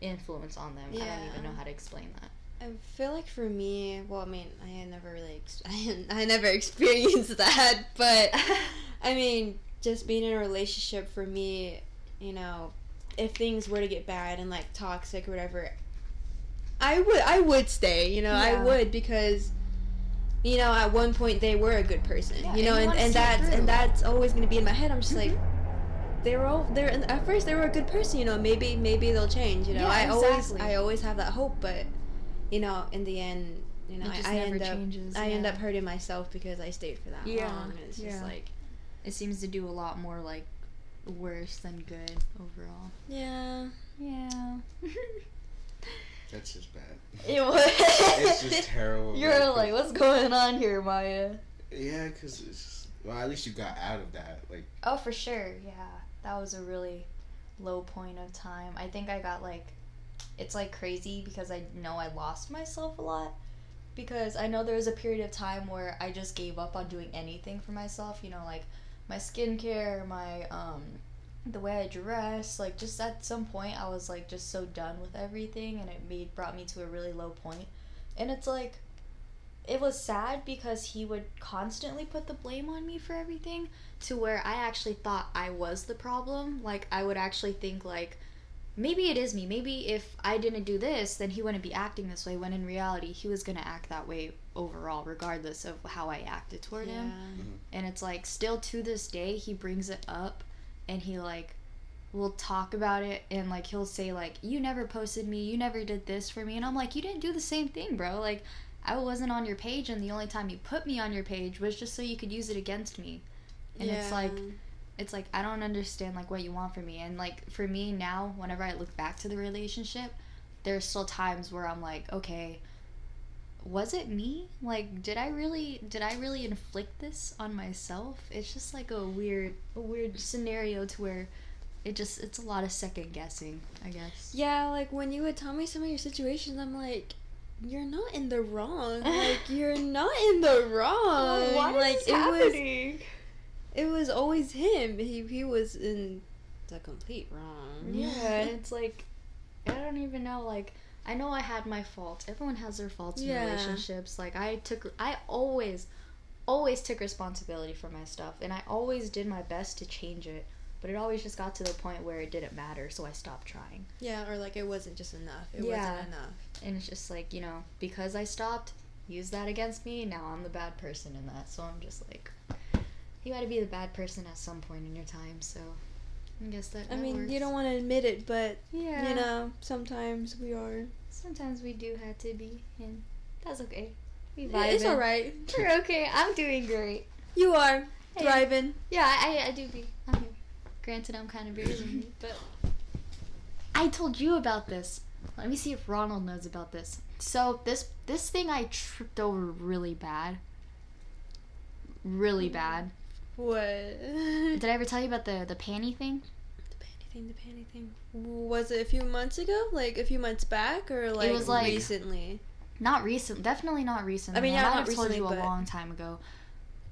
influence on them. I don't even know how to explain that. I feel like for me, well, I mean, I never really, ex- <laughs> I, I never experienced <laughs> that, but <laughs> I mean, just being in a relationship for me, you know, if things were to get bad and like toxic or whatever, I would, I would stay. You know, I would because, you know, at one point they were a good person. Yeah, you know, and and, and that's through. and that's always gonna be in my head. I'm just like. Mhm. They were all there at first. They were a good person, you know. Maybe, maybe they'll change. You know, Yeah, I always. I always have that hope, but you know, in the end, you know, I, end up changes, I end up hurting myself because I stayed for that Yeah, long. And it's just like, It seems to do a lot more, like, worse than good overall. yeah. Yeah. That's just bad. it was. it's just <laughs> terrible. You're bro, 'cause- like, what's going on here, Maya? Yeah, because it's just, well, at least you got out of that. Like, Oh, for sure. Yeah, that was a really low point of time. I think I got like, it's like crazy because I know I lost myself a lot. Because I know there was a period of time where I just gave up on doing anything for myself. You know, like my skincare, my um, the way I dress. Like just at some point, I was like just so done with everything, and it made brought me to a really low point. And it's like, it was sad because he would constantly put the blame on me for everything to where I actually thought I was the problem. Like I would actually think like maybe it is me. Maybe if I didn't do this, then he wouldn't be acting this way when in reality he was going to act that way overall regardless of how I acted toward him. Mm-hmm. And it's like still to this day he brings it up and he like will talk about it and like he'll say like you never posted me, you never did this for me and I'm like you didn't do the same thing, bro. Like I wasn't on your page and the only time you put me on your page was just so you could use it against me. And it's like it's like I don't understand like what you want from me. And like for me now, whenever I look back to the relationship, there's still times where I'm like, okay, was it me? Like did I really did I really inflict this on myself? It's just like a weird a weird scenario to where it just it's a lot of second guessing, I guess. Yeah, like when you would tell me some of your situations, I'm like, you're not in the wrong. Like <laughs> you're not in the wrong. like it was it was always him. He he was in the complete wrong. Yeah, and <laughs> it's like I don't even know. Like I know I had my faults. Everyone has their faults in Yeah. relationships. Like I took, I always, always took responsibility for my stuff, and I always did my best to change it. But it always just got to the point where it didn't matter, so I stopped trying. Yeah, or like it wasn't just enough. It Yeah. wasn't enough. And it's just like you know, because I stopped, use that against me. Now I'm the bad person in that. So I'm just like, you got to be the bad person at some point in your time. So I guess that. I that mean, works. you don't want to admit it, but Yeah. you know, sometimes we are. Sometimes we do have to be, and that's okay. We Yeah, it's all right. We're okay. I'm doing great. You are Hey. thriving. Yeah, I, I do be. I'm here. Granted, I'm kind of bigger <laughs> than you, but I told you about this. Let me see if Ronald knows about this. So this this thing I tripped over really bad. really mm-hmm. bad. What? Did I ever tell you about the the panty thing? The panty thing, the panty thing. Was it a few months ago? Like a few months back, or like, it was, like- recently? Not recent, definitely not recently. I mean, I yeah, might not have told you a but- long time ago.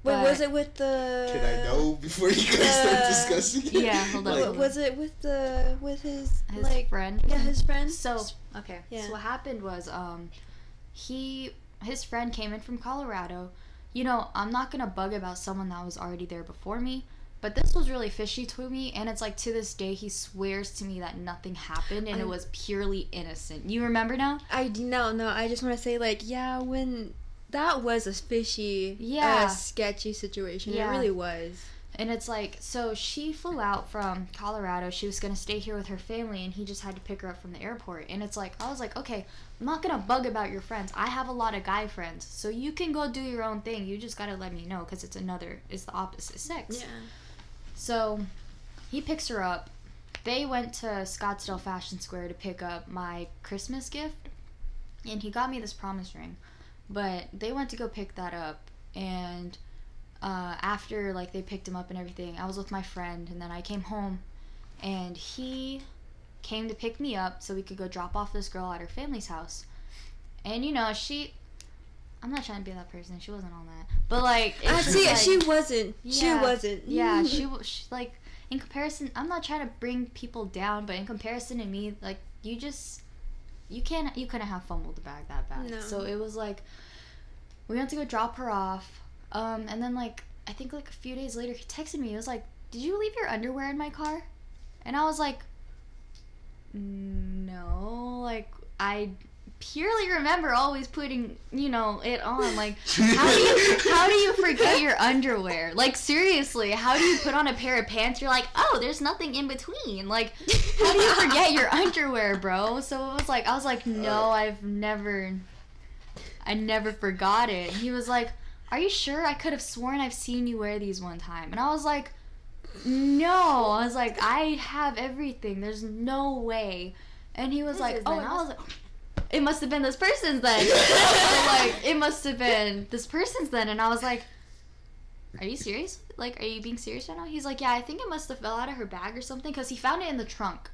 Wait, But- was it with the? Can I know before you guys start Uh, discussing it? yeah, hold on. Like, Wa- was it with the with his, His like friend. yeah his friend? So okay. Yeah. So what happened was um he his friend came in from Colorado. You know, I'm not gonna bug about someone that was already there before me, but this was really fishy to me and it's like to this day he swears to me that nothing happened and I- it was purely innocent. You remember now? I no no. I just want to say like yeah when that was a fishy Yeah. uh, sketchy situation. Yeah. It really was. And it's like, so she flew out from Colorado. She was gonna stay here with her family, and he just had to pick her up from the airport. And it's like, I was like, okay, I'm not gonna bug about your friends. I have a lot of guy friends, so you can go do your own thing. You just gotta let me know, cause it's another, it's the opposite sex. Yeah. So, he picks her up. They went to Scottsdale Fashion Square to pick up my Christmas gift, and he got me this promise ring. But they went to go pick that up, and uh, after like they picked him up and everything, I was with my friend, and then I came home, and he came to pick me up so we could go drop off this girl at her family's house. And you know, she. I'm not trying to be that person. She wasn't on that. But like, just, see. like- she wasn't. She wasn't. yeah, <laughs> she, was like in comparison. I'm not trying to bring people down, but in comparison to me, like you just you can't you couldn't have fumbled the bag that bad. No. So it was like we went to go drop her off, um, and then like I think like a few days later he texted me. He was like, "Did you leave your underwear in my car?" And I was like, "No, like I." Purely remember always putting, you know, it on. Like, how do you how do you forget your underwear? Like seriously, how do you put on a pair of pants? You're like, oh, there's nothing in between. Like, how do you forget your underwear, bro? So it was like, I was like, no, I've never, I never forgot it. He was like, are you sure? I could have sworn I've seen you wear these one time, and I was like, no. I was like, I have everything. There's no way. And he was This like, oh, and I was like. It must have been this person's then. Like, it must have been this person's then. And I was like, are you serious? Like, are you being serious right now? He's like, yeah, I think it must have fell out of her bag or something because he found it in the trunk.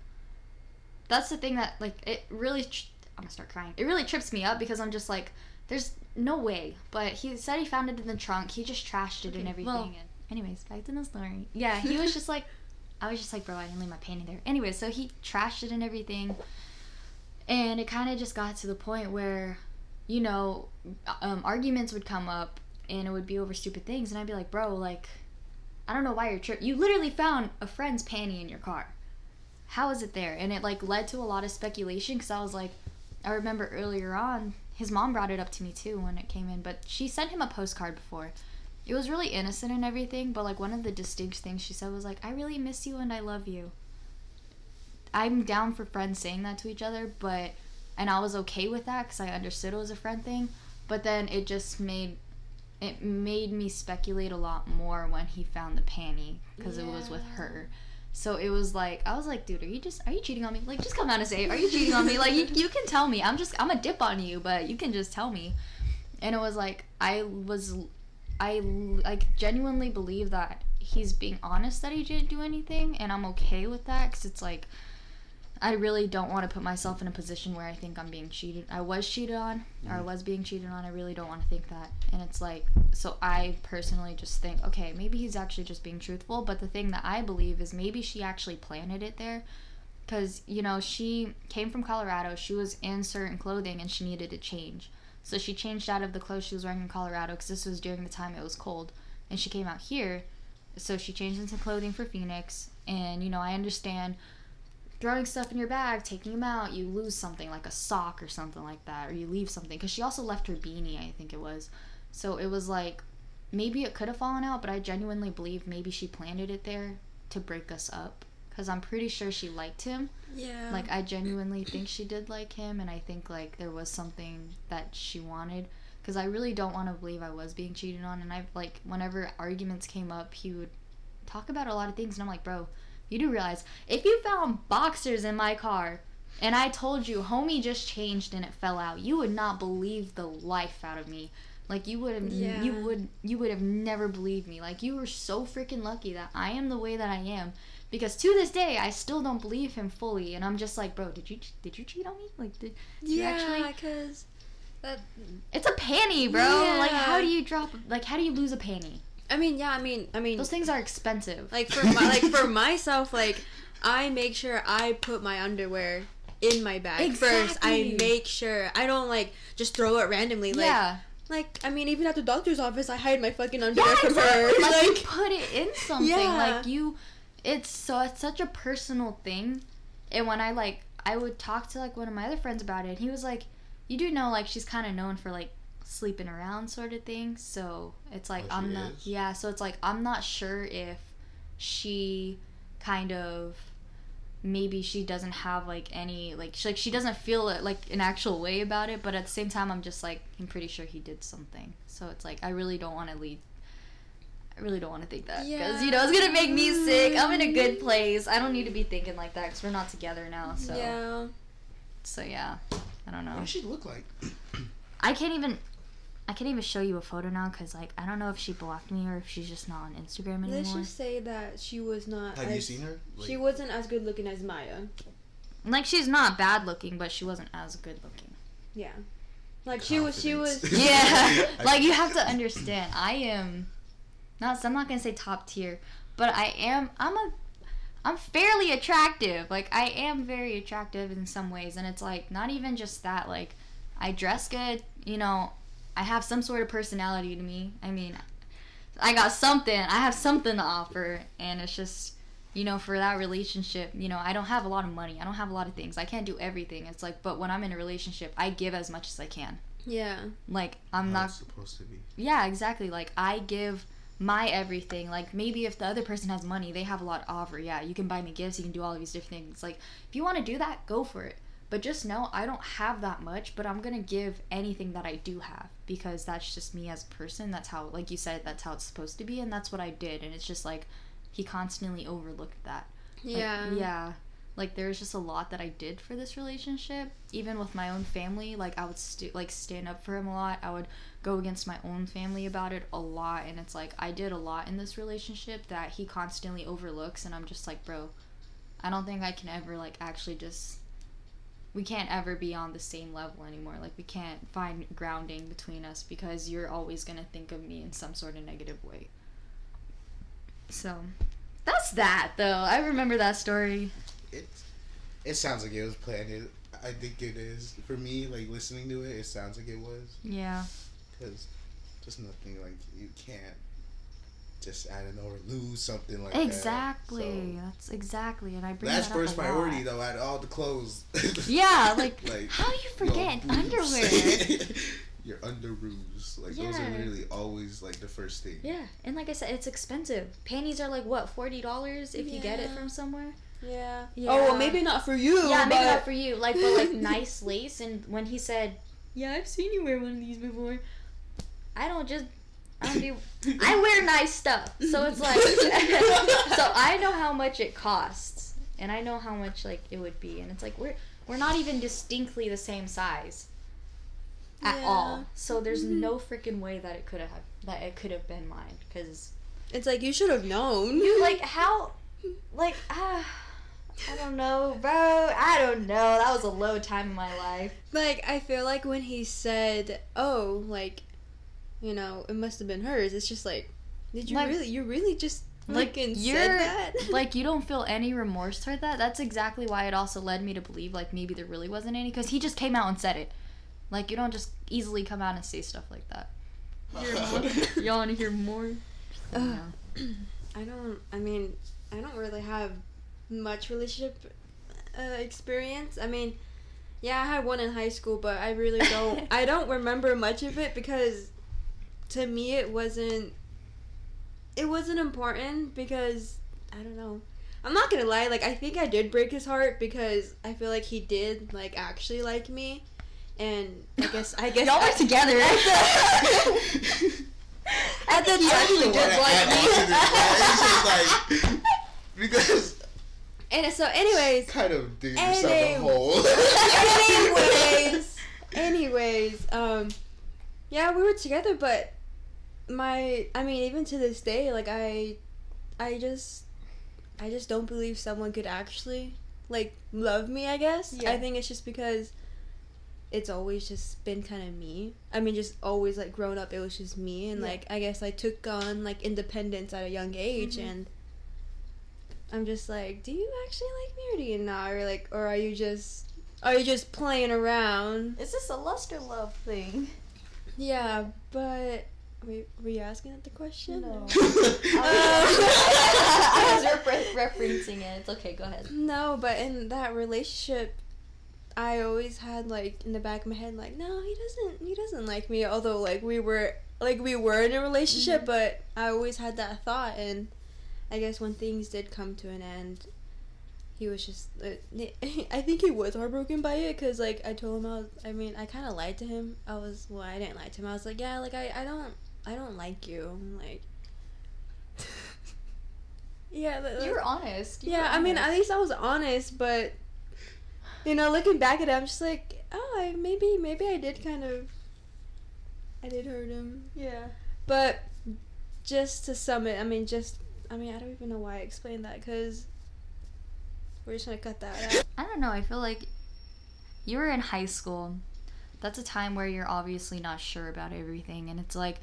That's the thing that, like, it really. Tr- I'm gonna start crying. It really trips me up because I'm just like, there's no way. But he said he found it in the trunk. He just trashed it and everything. well- and anyways, back to the story. Yeah, he was just <laughs> like, I was just like, bro, I didn't leave my painting there. Anyway, so he trashed it and everything. And it kind of just got to the point where, you know, um, arguments would come up and it would be over stupid things. And I'd be like, bro, like, I don't know why you're tripping. You literally found a friend's panty in your car. How is it there? And it, like, led to a lot of speculation because I was like, I remember earlier on, his mom brought it up to me too when it came in, but she sent him a postcard before. It was really innocent and everything, but like one of the distinct things she said was like, "I really miss you and I love you." I'm down for friends saying that to each other, but and I was okay with that because I understood it was a friend thing. But then it just made it made me speculate a lot more when he found the panty because it was with her. So it was like I was like, dude, are you just are you cheating on me? Like, just come out and say, are you cheating on me? Like, you, you can tell me. I'm just I'm a dip on you, but you can just tell me. And it was like I was, I like genuinely believe that he's being honest that he didn't do anything, and I'm okay with that because it's like I really don't want to put myself in a position where I think I'm being cheated. I was cheated on, or I was being cheated on. I really don't want to think that. And it's like, so I personally just think, okay, maybe he's actually just being truthful. But the thing that I believe is maybe she actually planted it there. Because, you know, she came from Colorado. She was in certain clothing and she needed to change. So she changed out of the clothes she was wearing in Colorado because this was during the time it was cold. And she came out here. So she changed into clothing for Phoenix. And, you know, I understand throwing stuff in your bag, taking them out, you lose something like a sock or something like that, or you leave something. Because she also left her beanie, I think it was. So it was like maybe it could have fallen out, but I genuinely believe maybe she planted it there to break us up. Because I'm pretty sure she liked him. Yeah. Like I genuinely think she did like him, and I think like there was something that she wanted. Because I really don't want to believe I was being cheated on, and I've like whenever arguments came up, he would talk about a lot of things, and I'm like, bro, you do realize if you found boxers in my car, and I told you homie just changed and it fell out, you would not believe the life out of me. Like you would have, Yeah. you would, you would have never believed me. Like you were so freaking lucky that I am the way that I am. Because to this day, I still don't believe him fully, and I'm just like, bro, did you did you cheat on me? Like, did, did you actually? Yeah, because that. It's a panty, bro. Yeah. Like, how do you drop? Like, how do you lose a panty? I mean, yeah. I mean, I mean, Those things are expensive. like for my, like for <laughs> myself, like I make sure I put my underwear in my bag first. I make sure I don't like just throw it randomly. Like, yeah, like I mean, even at the doctor's office, I hide my fucking underwear yeah, from her. Like, you Like, put it in something. Yeah. Like you, it's so it's such a personal thing. And when I like, I would talk to like one of my other friends about it, and he was like, "You do know like she's kind of known for like sleeping around sort of thing. So it's like Oh, I'm not. is? Yeah. So it's like I'm not sure if she kind of." maybe she doesn't have like any like she, like she doesn't feel it, like an actual way about it but at the same time i'm just like i'm pretty sure he did something so it's like i really don't want to lead i really don't want to think that because you know it's gonna make me sick i'm in a good place i don't need to be thinking like that because we're not together now so yeah. so yeah i don't know What does she look like? i can't even i can't even show you a photo now because like i don't know if she blocked me or if she's just not on instagram anymore Let's just say that she was not. Have as, you seen her? Like, She wasn't as good looking as Maya. like she's not bad looking but she wasn't as good looking Yeah. Like she was. She was. Yeah <laughs> <laughs> like you have to understand i am not i'm not gonna say top tier but i am i'm a i'm fairly attractive like i am very attractive in some ways and it's like not even just that like i dress good you know i have some sort of personality to me i mean i got something i have something to offer and it's just you know for that relationship you know i don't have a lot of money i don't have a lot of things i can't do everything it's like but when i'm in a relationship i give as much as i can Yeah. like i'm how not supposed to be. yeah, exactly. Like I give my everything. Like maybe if the other person has money, they have a lot to offer. Yeah, you can buy me gifts, you can do all of these different things. Like if you want to do that, go for it. But just know I don't have that much, but I'm going to give anything that I do have because that's just me as a person. That's how like you said that's how it's supposed to be and that's what I did and it's just like he constantly overlooked that. Like, Yeah. yeah. Like there's just a lot that I did for this relationship. Even with my own family, like I would st- like stand up for him a lot. I would go against my own family about it a lot and it's like I did a lot in this relationship that he constantly overlooks and I'm just like, "Bro, I don't think I can ever like actually just we can't ever be on the same level anymore. Like we can't find grounding between us because you're always going to think of me in some sort of negative way." So, that's that though. I remember that story. It it sounds like it was planned. It, I think it is for me. Like listening to it, it sounds like it was Yeah. because just nothing like you can't just I don't know or lose something like that. Exactly. So, That's exactly, and I bring that's that up first a priority lot. though. Out of all the clothes. <laughs> Yeah, like, <laughs> Like, how do you forget boobs. underwear? <laughs> your underoos. Like those are Yeah. literally always like the first thing. yeah, and like I said, it's expensive. Panties are like what forty dollars if you get it from somewhere. Yeah. Yeah. Oh, well, maybe not for you. yeah, maybe not for you. Like, but like nice lace. And when he said, "Yeah, I've seen you wear one of these before," I don't just. I don't do. <laughs> I wear nice stuff, so it's like. <laughs> so I know how much it costs, and I know how much like it would be, and it's like we're we're not even distinctly the same size. At Yeah. all, so there's Mhm. no freaking way that it could have that it could have been mine, because It's like you should have known. You <laughs> like how like ah, <sighs> I don't know, bro. I don't know. That was a low time in my life. Like I feel like when he said, "Oh, like, you know, it must have been hers." It's just like, did you Like- really? You really just Like fucking you're said that? <laughs> like you don't feel any remorse toward that. That's exactly why it also led me to believe like maybe there really wasn't any because he just came out and said it. Like you don't just easily come out and say stuff like that. <laughs> Y'all want to hear more? Ugh. I don't. I mean, I don't really have much relationship uh, experience. I mean, yeah, I had one in high school, but I really don't. <laughs> I don't remember much of it because, to me, it wasn't. It wasn't important because I don't know. I'm not gonna lie. Like, I think I did break his heart because I feel like he did like actually like me, and I <laughs> guess I guess Y'all I- are together. <laughs> <laughs> At the He time, actually he did did like like me. on to this, man. It's just like because And so, anyways, kind of dig yourself a Anyway. hole. anyways, anyways, um, yeah, we were together, but my I mean, even to this day, like I I just I just don't believe someone could actually like love me, I guess. Yeah. I think it's just because it's always just been kind of me. I mean, just always like growing up, it was just me, and Yeah. like I guess I took on like independence at a young age, Mhm. and I'm just like, do you actually like me or do you not, or like, or are you just are you just playing around? Is this a lust or love thing? Yeah, but wait, were you asking that the question? No. <laughs> <laughs> Oh. I was refer- referencing it. It's okay. Go ahead. No, but in that relationship, I always had like in the back of my head, like, no, he doesn't, he doesn't like me. Although like we were, like we were in a relationship, Mhm. but I always had that thought, and I guess when things did come to an end, he was just, uh, <laughs> I think he was heartbroken by it, cause like I told him I was, I mean, I kind of lied to him. I was, well, I didn't lie to him. I was like, yeah, like I, I don't, I don't like you, I'm like. <laughs> Yeah, that- You were honest. You yeah, were I mean, at least I was honest, but you know, looking back at it, I'm just like, oh, I, maybe, maybe I did kind of, I did hurt him. Yeah. But just to sum it, I mean, just, I mean, I don't even know why I explained that because we're just gonna cut that out. I don't know. I feel like you were in high school. That's a time where you're obviously not sure about everything, and it's like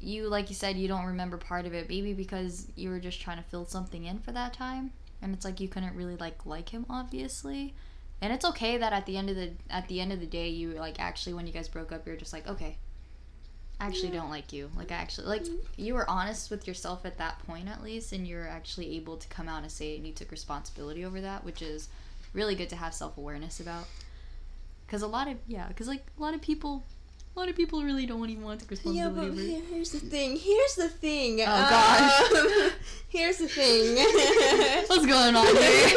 you, like you said, you don't remember part of it, maybe because you were just trying to fill something in for that time, and it's like you couldn't really like like him, obviously. And it's okay that at the end of the at the end of the day, you like actually when you guys broke up, you're just like, okay, I actually Yeah. don't like you. Like I actually like you were honest with yourself at that point at least, and you're actually able to come out and say it, and you took responsibility over that, which is really good to have self awareness about. Because a lot of yeah, because like a lot of people, a lot of people really don't even want to take Yeah, responsibility. but over it. here- here's the thing. Here's the thing. Oh, gosh. Um, <laughs> here's the thing. <laughs> What's going on here?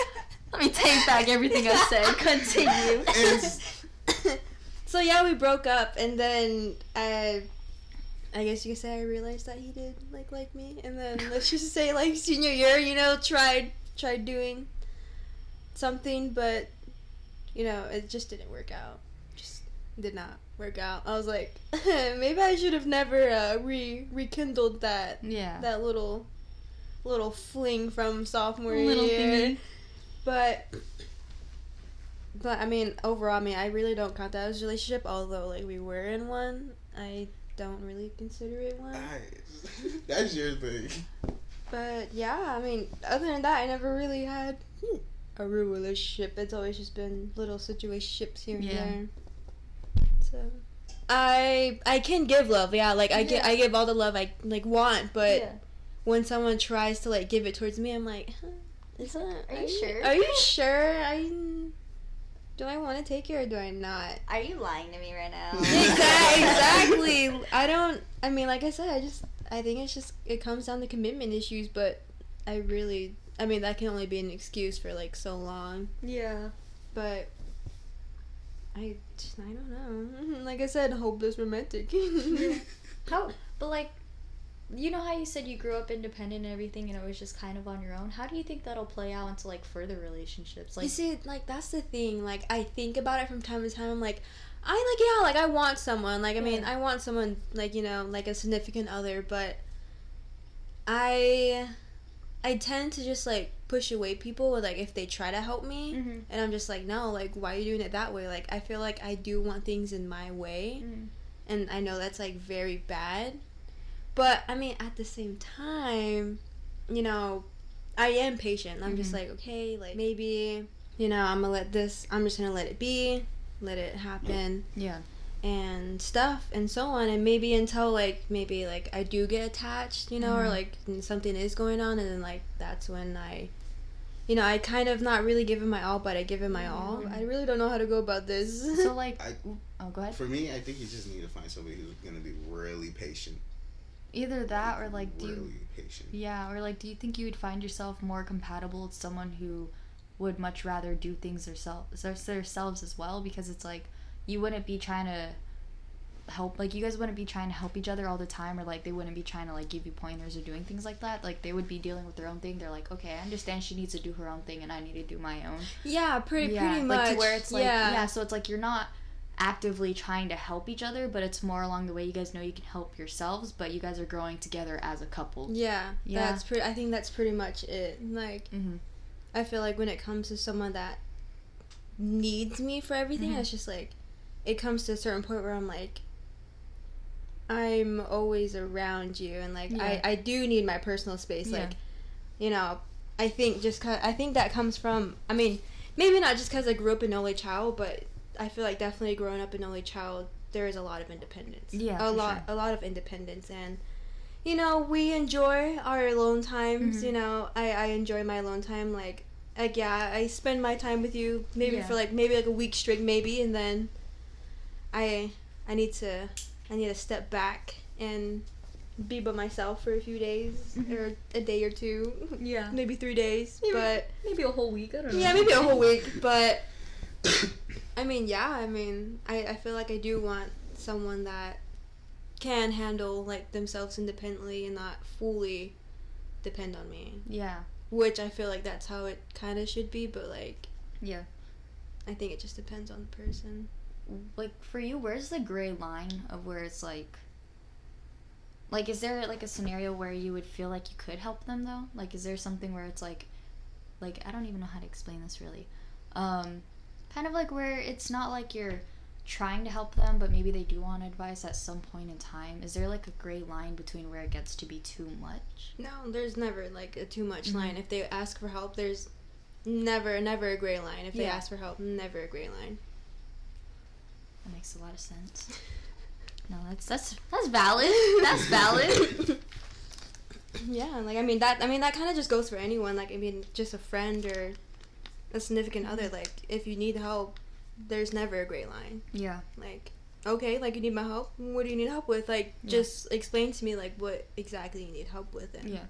<laughs> Let me take back everything I said. Continue. It's- <coughs> so yeah, we broke up, and then I, I guess you could say I realized that he did like like me, and then let's just say like senior year, you know, tried tried doing something, but you know, it just didn't work out. Just did not work out. I was like, <laughs> maybe I should have never uh, re rekindled that Yeah. that little little fling from sophomore Little year. thingy. But but I mean overall I mean I really don't count that as a relationship, although like we were in one. I don't really consider it one. Nice. <laughs> That's your thing. But yeah, I mean other than that I never really had a real relationship. It's always just been little situationships here and Yeah. there. So I I can give love, yeah. Like I get Yeah. I give all the love I like want, but yeah. when someone tries to like give it towards me, I'm like, huh, is that? Are you sure? Are you <laughs> sure? I do I want to take it or do I not? Are you lying to me right now? <laughs> exactly. Exactly. <laughs> I don't. I mean, like I said, I just. I think it's just. It comes down to commitment issues, but I really. I mean, that can only be an excuse for like so long. Yeah. But I. Just, I don't know. <laughs> Like I said, hopeless romantic. <laughs> How? But like, you know how you said you grew up independent and everything, and it was just kind of on your own. How do you think that'll play out into like further relationships? Like, you see, like that's the thing. Like I think about it from time to time. I'm like, I like yeah, like I want someone. Like I mean, Yeah. I want someone like you know, like a significant other. But I, I tend to just like push away people. Like if they try to help me, Mhm. and I'm just like, no, like why are you doing it that way? Like I feel like I do want things in my way, Mm. and I know that's like very bad. But I mean, at the same time, you know, I am patient. I'm just Mhm. like, okay, like maybe, you know, I'm gonna let this. I'm just gonna let it be, let it happen, yeah. and stuff, and so on. And maybe until like maybe like I do get attached, you know, or Mhm. like something is going on, and then like that's when I. You know, I kind of not really give it my all, but I give it my all. Mhm. I really don't know how to go about this. So like, I, <laughs> oh, go ahead. for me, I think you just need to find somebody who's gonna be really patient. Either that or like, do really you, patient. yeah, or like, do you think you would find yourself more compatible with someone who would much rather do things themselves, themselves as well? Because it's like you wouldn't be trying to help like you guys wouldn't be trying to help each other all the time or like they wouldn't be trying to like give you pointers or doing things like that like they would be dealing with their own thing they're like okay i understand she needs to do her own thing and i need to do my own yeah, pretty yeah, pretty like much. to where it's like yeah. yeah. so it's like you're not actively trying to help each other, but it's more along the way you guys know you can help yourselves, but you guys are growing together as a couple. Yeah, Yeah. that's pretty. I think that's pretty much it. Like, Mm-hmm. I feel like when it comes to someone that needs me for everything, Mhm. it's just like it comes to a certain point where I'm like, I'm always around you, and like Yeah. I I do need my personal space. Yeah. Like, you know, I think just cause I think that comes from. I mean, maybe not just because I grew up an only child, but I feel like definitely growing up an only child, there is a lot of independence. Yeah, a lot, sure. a lot of independence, and you know, we enjoy our alone times. Mhm. You know, I I enjoy my alone time. Like, like yeah, I spend my time with you maybe Yeah. for like maybe like a week straight, maybe, and then I I need to I need to step back and be by myself for a few days Mhm. or a day or two, Yeah. <laughs> maybe three days, Maybe- but Maybe a whole week. I don't know. yeah, maybe a whole week. <laughs> But I mean, yeah, I mean, I I feel like I do want someone that can handle like themselves independently and not fully depend on me. Yeah. Which I feel like that's how it kind of should be, but like Yeah. I think it just depends on the person. Like for you where's the gray line of where it's like like is there like a scenario where you would feel like you could help them though like is there something where it's like like i don't even know how to explain this really um kind of like where it's not like you're trying to help them but maybe they do want advice at some point in time is there like a gray line between where it gets to be too much No, there's never like a too much Mhm. line. If they ask for help, there's never never a gray line. If they Yeah. ask for help, never a gray line. That makes a lot of sense no that's that's that's valid that's valid <coughs> yeah, like I mean that I mean that kind of just goes for anyone. Like I mean, just a friend or a significant other. Like if you need help, there's never a gray line. yeah Like okay, like you need my help. What do you need help with? Like Yeah. just explain to me like what exactly you need help with, and yeah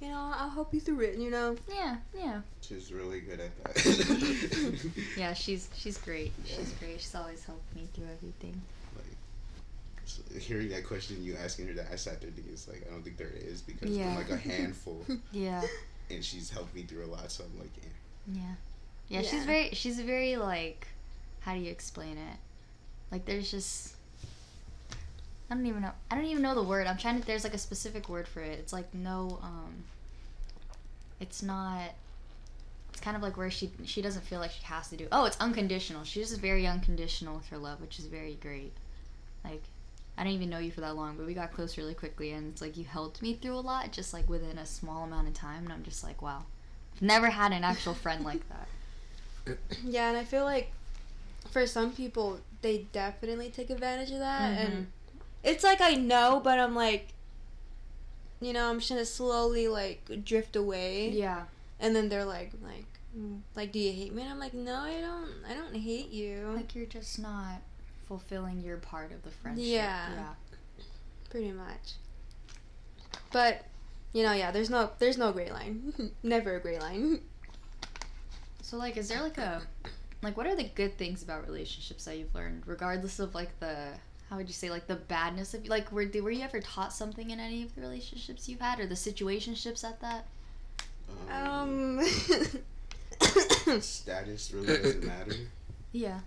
you know I'll help you through it. You know. yeah yeah She's really good at that. <laughs> Yeah, she's she's great. Yeah. She's great. She's always helped me through everything. like so hearing that question, you asking her that, I sat there thinking, it's like I don't think there is because Yeah. I'm like a handful, <laughs> Yeah, and she's helped me through a lot. So I'm like, yeah. yeah, yeah. Yeah. She's very she's very like, how do you explain it? Like there's just. I don't even know. I don't even know the word. I'm trying to. There's like a specific word for it. It's like no. Um. It's not. It's kind of like where she she doesn't feel like she has to do. Oh, it's unconditional. She's just very unconditional with her love, which is very great. Like, I didn't even know you for that long, but we got close really quickly, and it's like you helped me through a lot, just like within a small amount of time, and I'm just like, wow, I've never had an actual friend like that. <laughs> Yeah, and I feel like for some people they definitely take advantage of that, Mhm. and it's like I know, but I'm like, you know, I'm just gonna slowly like drift away, Yeah. and then they're like, like, mm, like, do you hate me? And I'm like, no, I don't, I don't hate you. Like you're just not fulfilling your part of the friendship. Yeah. Yeah. pretty much. But you know, yeah, there's no, there's no gray line, <laughs> never a gray line. So like, is there like a, like, what are the good things about relationships that you've learned, regardless of like the, how would you say, like the badness of, like, were were you ever taught something in any of the relationships you've had, or the situationships at that? Um. <coughs> <coughs> status really doesn't matter Yeah.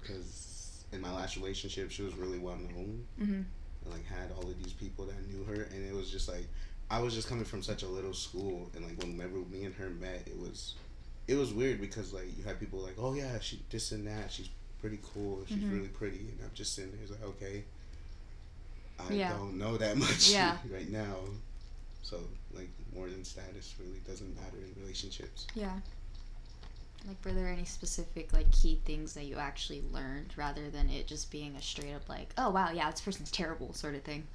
because in my last relationship, she was really well known Mm-hmm. and like had all of these people that knew her, and it was just like I was just coming from such a little school, and like whenever me and her met, it was it was weird because like you had people like, oh yeah, she this and that, she's pretty cool, she's Mhm. really pretty, and I'm just sitting there it's like, okay, I Yeah. don't know that <laughs> much Yeah. <laughs> right now, so like more than status really doesn't matter in relationships. Yeah. Like, were there any specific like key things that you actually learned, rather than it just being a straight up like, oh wow, yeah, this person's terrible sort of thing?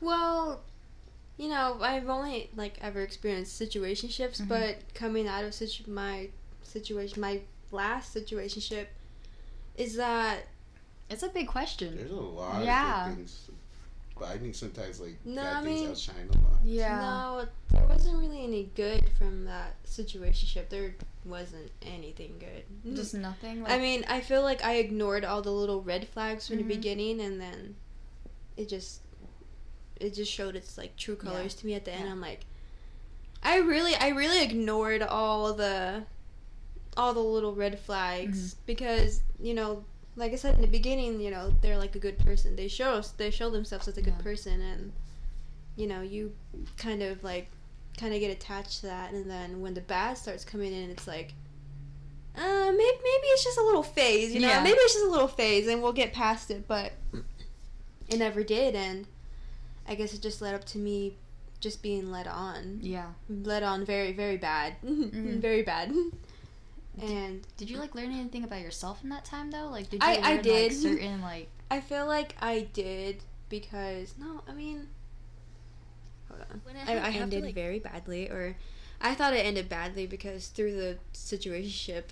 Well, you know, I've only like ever experienced situationships, Mhm. but coming out of situ- my situation, my last situationship, is that It's a big question. There's a lot Yeah. of good things, but I think sometimes like No, bad I things mean- outshine a lot. Yeah. No, there wasn't really any good from that situationship. There wasn't anything good. Just nothing. Like, I mean, I feel like I ignored all the little red flags from Mhm. the beginning, and then it just it just showed its like true Yeah. colors to me at the end. Yeah. I'm like, I really, I really ignored all the all the little red flags Mhm. because you know like I said in the beginning, you know, they're like a good person. They show us, they show themselves as a good person, and you know, you kind of like, kind of get attached to that, and then when the bad starts coming in, it's like, uh, maybe maybe it's just a little phase, you know, Yeah. maybe it's just a little phase, and we'll get past it. But it never did, and I guess it just led up to me just being led on, Yeah. led on very very bad, <laughs> Mhm. very bad, <laughs> and. Did you like learn anything about yourself in that time though? Like, did you I- learn I like did. certain like? <laughs> I feel like I did because no, I mean, hold on. I, I ended like- very badly, or I thought it ended badly because through the situationship,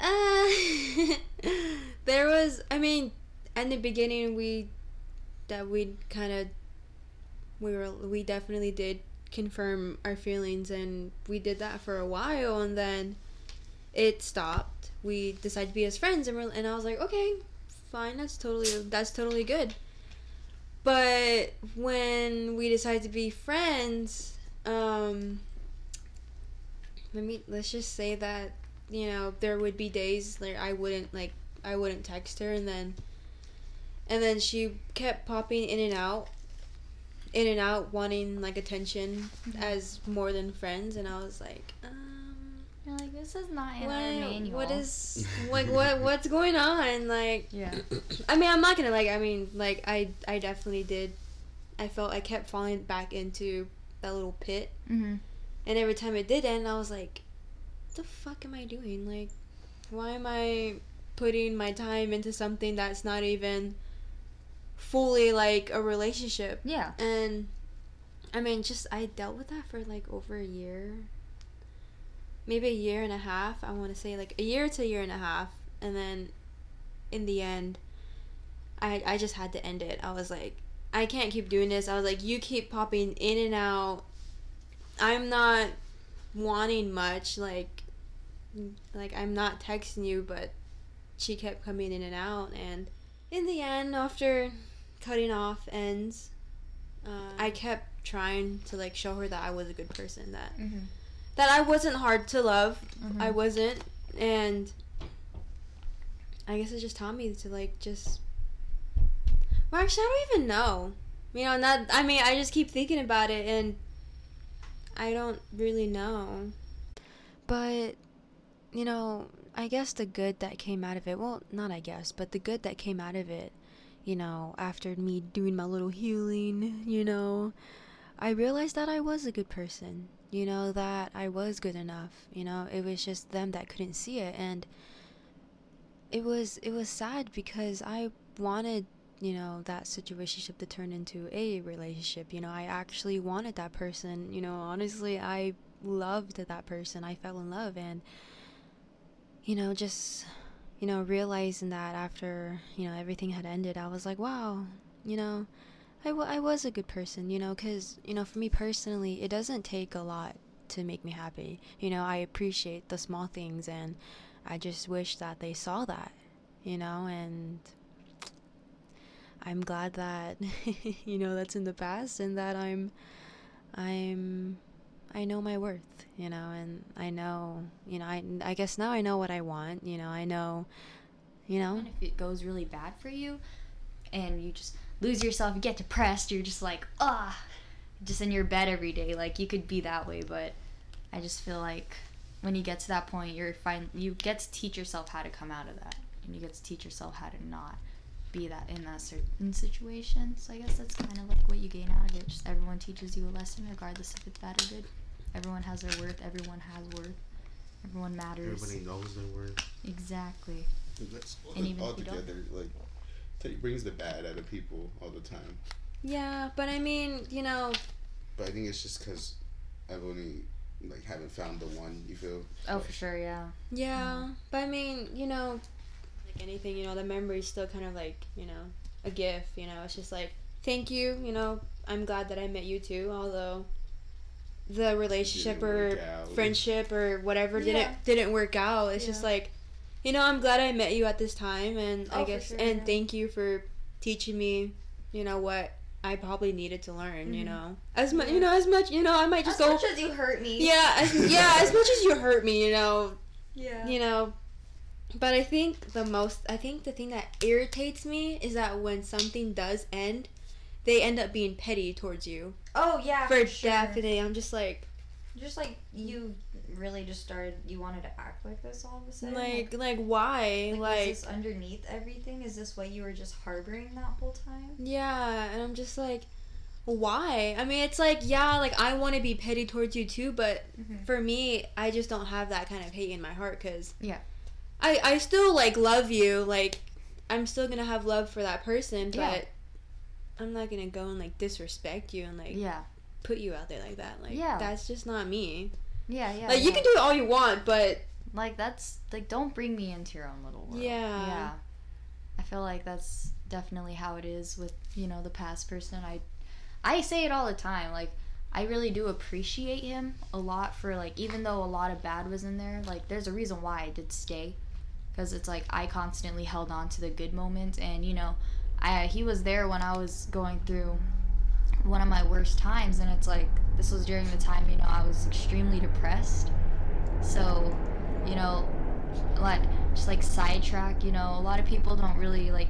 uh, <laughs> there was. I mean, in the beginning, we that we kind of we were we definitely did confirm our feelings, and we did that for a while, and then it stopped. We decided to be as friends, and we're, and I was like, okay, fine, that's totally that's totally good. But when we decided to be friends, um, let me let's just say that you know there would be days like I wouldn't like I wouldn't text her, and then and then she kept popping in and out, in and out, wanting like attention Mhm. as more than friends, and I was like, um. You're like, this is not in What, our manual. what is <laughs> like what what's going on like Yeah. I mean I'm not gonna like I mean like I I definitely did I felt I kept falling back into that little pit Mm-hmm. and every time it did end I was like what the fuck am I doing like why am I putting my time into something that's not even fully like a relationship Yeah. and I mean, just I dealt with that for like over a year, maybe a year and a half. I want to say like a year to a year and a half, and then in the end, I I just had to end it. I was like, I can't keep doing this. I was like, you keep popping in and out. I'm not wanting much. Like, like I'm not texting you, but she kept coming in and out, and in the end, after cutting off ends. Uh, I kept trying to like show her that I was a good person that Mm-hmm. That I wasn't hard to love. Mhm. I wasn't and I guess it just taught me to like just well actually I don't even know. You know, not I mean I just keep thinking about it and I don't really know. But you know, I guess the good that came out of it, well, not I guess, but the good that came out of it, you know, after me doing my little healing, you know, I realized that I was a good person, you know, that I was good enough, you know, it was just them that couldn't see it and it was it was sad because I wanted, you know, that situationship to turn into a relationship, you know, I actually wanted that person, you know, honestly, I loved that person. I fell in love and you know, just you know, realizing that after, you know, everything had ended, I was like, wow, you know, I, w- I was a good person, you know, because, you know, for me personally, it doesn't take a lot to make me happy. You know, I appreciate the small things and I just wish that they saw that, you know, and I'm glad that, <laughs> you know, that's in the past and that I'm, I'm, I know my worth, you know, and I know, you know, I, I guess now I know what I want, you know, I know, you know, And if it goes really bad for you, and you just lose yourself, you get depressed, you're just like, ah, just in your bed every day. Like you could be that way, but I just feel like when you get to that point, you're fine. You get to teach yourself how to come out of that, and you get to teach yourself how to not be that in that certain situation. So I guess that's kind of like what you gain out of it. Just everyone teaches you a lesson, regardless if it's bad or good. Everyone has their worth. Everyone has worth. Everyone matters. Everybody knows their worth. Exactly. That's And even all if you don't- together, like, it brings the bad out of people all the time. yeah, but I mean, you know, But I think it's just because I've only like haven't found the one. You feel? Oh, for sure. Yeah. Yeah, but I mean, you know, like anything, you know, the memory is still kind of like, you know, a gift, you know. It's just like, thank you, you know, I'm glad that I met you too, although the relationship or friendship or whatever Yeah. didn't didn't work out. It's just like, you know, I'm glad I met you at this time and Oh, I guess sure, and yeah. thank you for teaching me, you know, what I probably needed to learn, you Mhm. know. As much, you know, as much, you know, I might just as go much as you hurt me. Yeah, as, yeah, as much as you hurt me, you know, Yeah. you know But I think the most, I think the thing that irritates me is that when something does end, they end up being petty towards you. Oh yeah, For for, sure. definite, I'm just like, Just like you really just started, you wanted to act like this all of a sudden. like, like why? like, Like, is this underneath everything? Is this what you were just harboring that whole time? yeah, and I'm just like, why? I mean, it's like, yeah, like I want to be petty towards you too, but Mhm. for me, I just don't have that kind of hate in my heart because Yeah. I I still like love you, like I'm still gonna have love for that person, but. Yeah. I'm not gonna go and like disrespect you and like Yeah, put you out there like that. Like Yeah. that's just not me. Yeah, yeah. like you can do it all you want, but like that's like don't bring me into your own little world. Yeah. Yeah. I feel like that's definitely how it is with, you know, the past person. I I say it all the time. Like I really do appreciate him a lot for like even though a lot of bad was in there, like there's a reason why I did stay because it's like I constantly held on to the good moments and, you know, I he was there when I was going through one of my worst times and it's like this was during the time, you know, I was extremely depressed. So, you know, like just like sidetrack you know a lot of people don't really like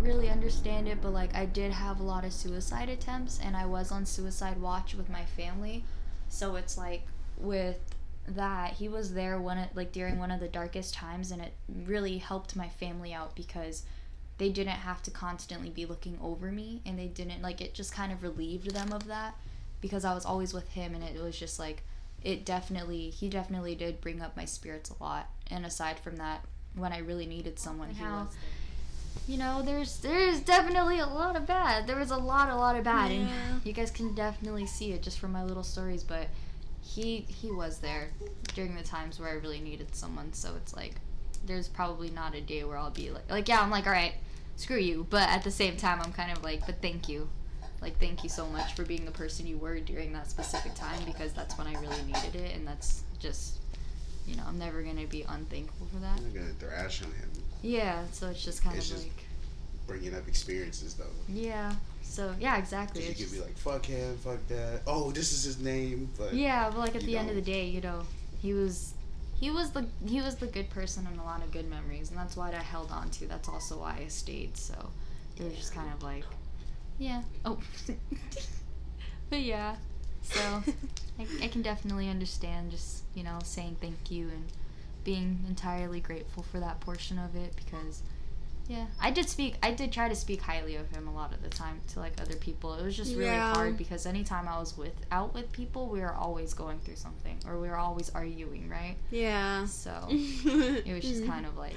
really understand it but like i did have a lot of suicide attempts and i was on suicide watch with my family so it's like with that he was there it like during one of the darkest times and it really helped my family out because they didn't have to constantly be looking over me and they didn't like it just kind of relieved them of that because i was always with him and it was just like it definitely he definitely did bring up my spirits a lot. And aside from that when i really needed someone he was you know there's there's definitely a lot of bad. There was a lot a lot of bad Yeah. and you guys can definitely see it just from my little stories but he he was there during the times where i really needed someone so it's like there's probably not a day where i'll be like like yeah i'm like all right screw you but at the same time i'm kind of like but thank you like thank you so much for being the person you were during that specific time because that's when i really needed it and that's just you know i'm never gonna be unthankful for that I'm gonna thrash on him. yeah so it's just kind It's of just- like Bringing up experiences though. yeah so yeah exactly you could be like, fuck him, fuck that. Oh, this is his name. But yeah but like at the end of the day you know he was he was the he was the good person and a lot of good memories and that's what i held on to. That's also why i stayed so it was just kind of like yeah. Oh. <laughs> But yeah so <laughs> I, I can definitely understand just you know saying thank you and being entirely grateful for that portion of it because yeah i did speak i did try to speak highly of him a lot of the time to like other people it was just really Yeah. hard because anytime i was with out with people we were always going through something or we were always arguing right yeah. so <laughs> it was just kind of like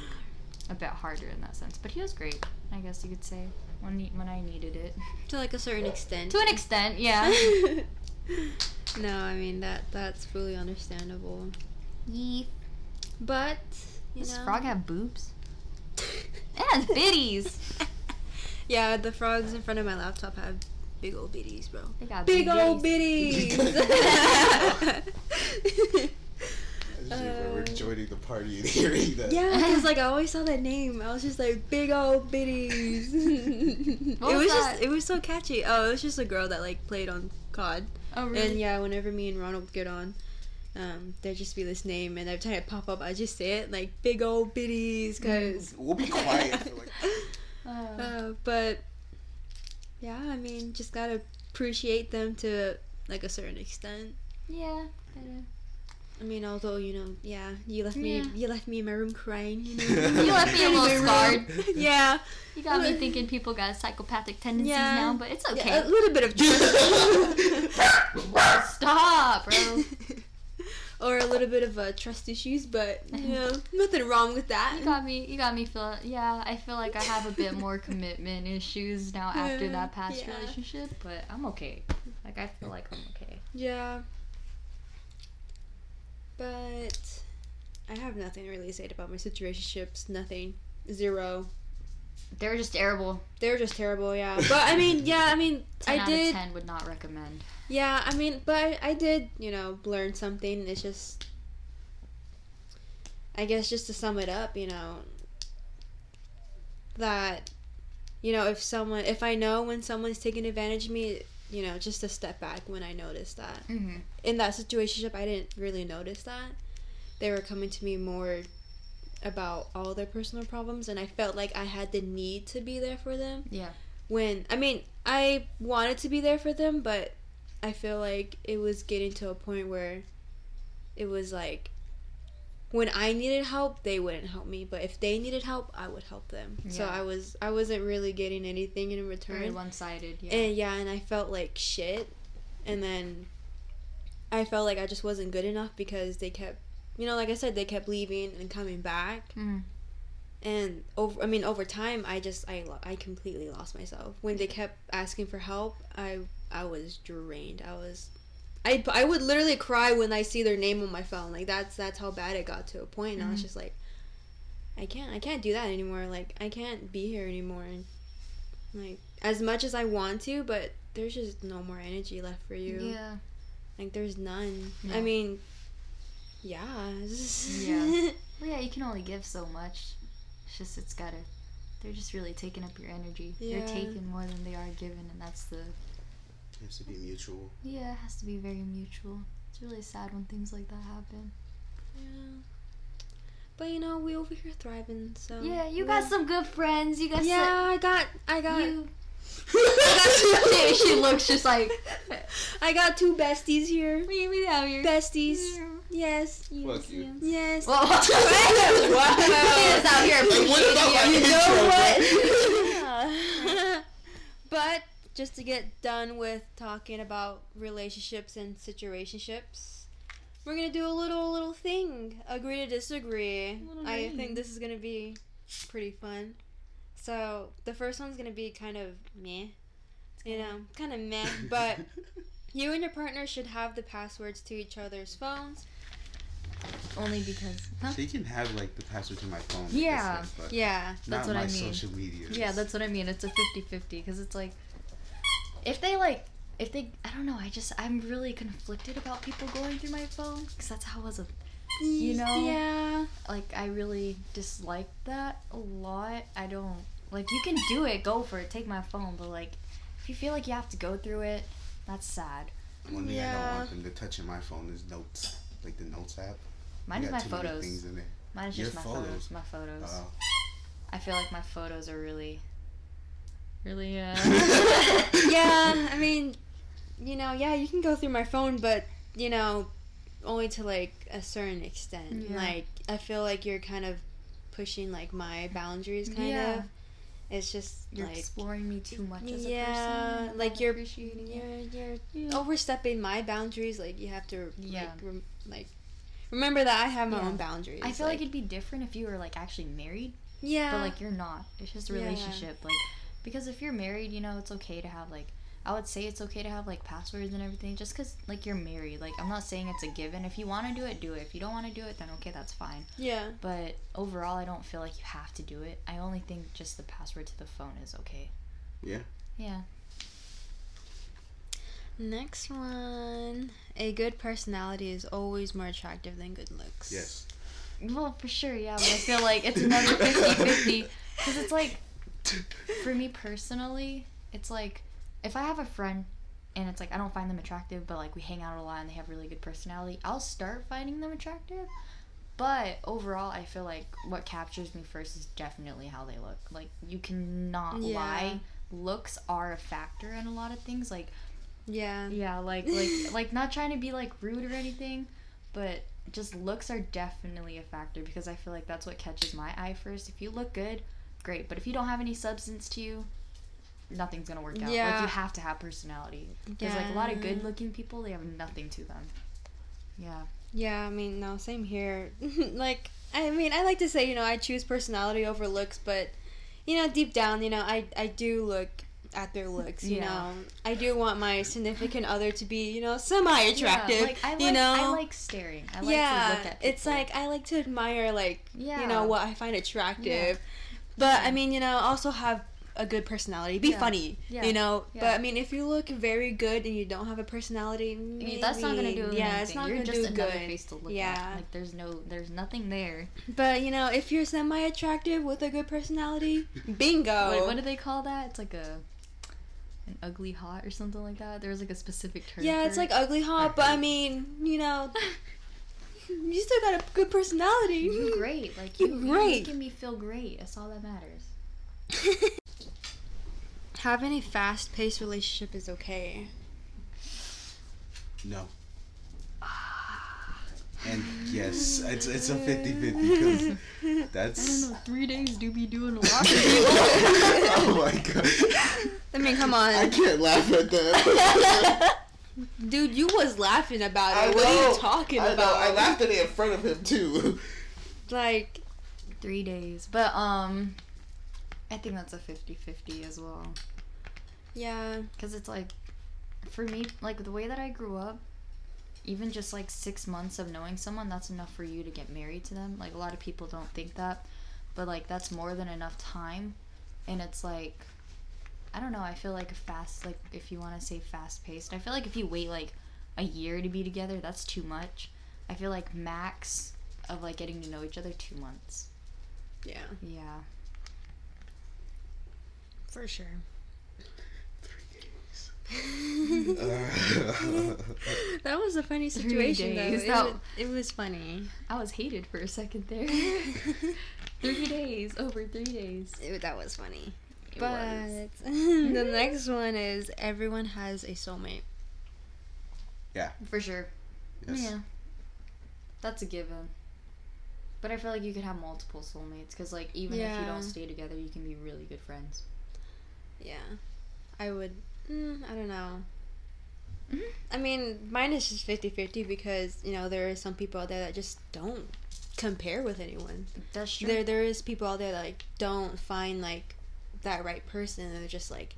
a bit harder in that sense but he was great i guess you could say when he, when i needed it <laughs> to like a certain extent. to an extent yeah <laughs> no, I mean that that's fully understandable. Yeet. But you Does know, frog have boobs and bitties <laughs> yeah, the frogs in front of my laptop have big old bitties, bro. they got Big old bitties. bitties. I just Uh, joining the party and hearing that. Yeah, because like I always saw that name. I was just like big old bitties. <laughs> it What was was just it was so catchy. Oh, it was just a girl that like played on COD. oh really? And yeah, whenever me and Ronald get on, um, there'd just be this name, and every time it pop up, I just say it like big old bitties, cause. We'll be quiet for like. Uh, <laughs> <laughs> Uh, but yeah, I mean, just gotta appreciate them to like a certain extent. yeah kinda. I mean, although you know, yeah, you left me, Yeah. you left me in my room crying. You, know? <laughs> You left me a little In my scarred. yeah, you got me thinking people got psychopathic tendencies Yeah. now but it's yeah, okay a little bit of trust. stop bro or a little bit of uh, trust issues, but <laughs> you know, nothing wrong with that. You got me. You got me feel. Yeah, I feel like I have a bit more commitment issues now <laughs> after that past Yeah. relationship, but I'm okay. Like I feel like I'm okay. Yeah. But I have nothing to really to say about my situationships. Nothing. Zero. They're just terrible. They're just terrible, yeah. But I mean, yeah, I mean, <laughs> I did. ten would not recommend. Yeah, I mean, but I, I did, you know, learn something. It's just, I guess, just to sum it up, you know, that, you know, if someone, if I know when someone's taking advantage of me, you know, just to step back when I notice that. Mm-hmm. In that situation, I didn't really notice that. They were coming to me more about all their personal problems and I felt like I had the need to be there for them. Yeah. When I mean, I wanted to be there for them, but I feel like it was getting to a point where it was like when I needed help, they wouldn't help me, but if they needed help, I would help them. Yeah. So I was I wasn't really getting anything in return. Very one sided. Yeah. And yeah, and I felt like shit. And then I felt like I just wasn't good enough because they kept, you know, like I said, they kept leaving and coming back. Mm. And over, I mean, over time, I just, I, I completely lost myself. When they kept asking for help, I, I was drained. I was, I, I would literally cry when I see their name on my phone. Like that's, that's how bad it got to a point. And I was Mhm. just like, I can't, I can't do that anymore. Like I can't be here anymore. And like as much as I want to, but there's just no more energy left for you. Yeah. Like there's none. Yeah. I mean, yeah. Yeah. <laughs> Well, yeah, you can only give so much. It's just it's gotta. They're just really taking up your energy. Yeah. They're taking more than they are giving, and that's the. It has to be mutual. Yeah, it has to be very mutual. It's really sad when things like that happen. yeah. But you know, we over here thriving. So Yeah, you we're- got some good friends. You got Yeah, I got, I got, You. Yeah, <laughs> she looks just like. I got two besties here. We we have your. Besties. Mm-hmm. Yes. Fuck you. Yes. Well, Wow. He is out here Like, what about my appreciating intro, you. Yeah. <laughs> but just to get done with talking about relationships and situationships, we're gonna do a little little thing. Agree to disagree. I think this is gonna be pretty fun. So the first one's gonna be kind of meh. You know, kind of meh, but <laughs> you and your partner should have the passwords to each other's phones. Only because. Huh? They can have like the password to my phone. Yeah. this but Yeah. That's what I mean. social media. Yeah, that's what I mean. It's a 50-50 because it's like if they like if they I don't know, I just I'm really conflicted about people going through my phone cuz that's how I was a You know? Yeah. like I really dislike that a lot. I don't like you can do it, go for it, take my phone, but like if you feel like you have to go through it, that's sad. One thing I don't want them to touch in my phone is notes, like the notes app. Mine You is got my too many photos. Things in there. Mine is Your just my photos. photos. My photos. Uh, I feel like my photos are really really uh <laughs> <laughs> yeah, I mean, you know, yeah, you can go through my phone, but you know, only to like a certain extent. Yeah. Like, I feel like you're kind of pushing like my boundaries, kind Yeah. of. It's just You're like exploring me too much as a Yeah, person. Like you're- appreciating you're you're Yeah. overstepping my boundaries. Like you have to Yeah. like rem- like remember that I have my Yeah. own boundaries. I feel like, it'd be different if you were like actually married, yeah, but like you're not. It's just a Yeah. relationship. Like because if you're married, you know, it's okay to have like I would say it's okay to have like passwords and everything just cuz like you're married. Like I'm not saying it's a given. If you want to do it, do it. If you don't want to do it, then okay, that's fine. yeah. But overall, I don't feel like you have to do it. I only think just the password to the phone is okay. Yeah. Yeah. Next one. A good personality is always more attractive than good looks. Yes. Well, for sure, yeah, but I feel like it's another 50-50 <laughs> cuz it's like for me personally, it's like if I have a friend and it's like I don't find them attractive, but like we hang out a lot and they have really good personality, I'll start finding them attractive. But overall, I feel like what captures me first is definitely how they look. Like you cannot Yeah. lie. Looks are a factor in a lot of things. Like Yeah. yeah, like like <laughs> like not trying to be like rude or anything, but just looks are definitely a factor because I feel like that's what catches my eye first. If you look good, great, but if you don't have any substance to you, nothing's gonna work out. Like you have to have personality. There's like a lot of good-looking people; they have nothing to them. Yeah. Yeah, I mean, no, same here. <laughs> like, I mean, I like to say, you know, I choose personality over looks, but, you know, deep down, you know, I, I do look at their looks, you Yeah. know. I do want my significant other to be, you know, semi attractive, Yeah, like, I like, you know. I like staring. I like yeah, to look at people. it's like I like to admire, like, yeah, you know, what I find attractive. But, I mean, you know, also have a good personality. Be Yeah. funny, Yeah. you know. Yeah. But, I mean, if you look very good and you don't have a personality, Yeah, that's not gonna maybe- do Yeah, anything. it's not going to do it. You're gonna just do another good. face to look Yeah. at. Like there's no, there's nothing there. But you know, if you're semi-attractive with a good personality, bingo. Wait, what do they call that? It's like a an ugly hot or something like that. There was like a specific term. yeah, it's like ugly hot, but I mean, you know, <laughs> you still got a good personality. You're great. Like you, You're you're great. making me feel great. That's all that matters. <laughs> Having a fast paced relationship is okay. No. And yes, it's it's a 50-50 because that's Three days do be doing a <laughs> lot. oh my god. I mean, come on. I can't laugh at that. <laughs> Dude, you was laughing about I it. What are you talking I know, about? I laughed at it in front of him too. Like, Three days. But um I think that's a 50-50 as well. Yeah. Because it's like, for me, like the way that I grew up, even just like six months of knowing someone, that's enough for you to get married to them. Like a lot of people don't think that, but like that's more than enough time. And it's like, I don't know. I feel like fast, like if you want to say fast paced, I feel like if you wait like a year to be together, that's too much. I feel like max of like getting to know each other two months. Yeah, Yeah. for sure. <laughs> that was a funny Three situation, days, though. that- It, wa- it was funny. I was hated for a second there. <laughs> three days, over three days. It- that was funny. It but was. <laughs> the next one is everyone has a soulmate. Yeah. For sure. Yes. Yeah. That's a given. But I feel like you could have multiple soulmates because, like, even if you don't stay together, you can be really good friends. Yeah, I would. Mm, I don't know. Mhm. I mean, mine is just 50-50 because you know there are some people out there that just don't compare with anyone. That's true. There, there is people out there that like don't find like that right person. They're just like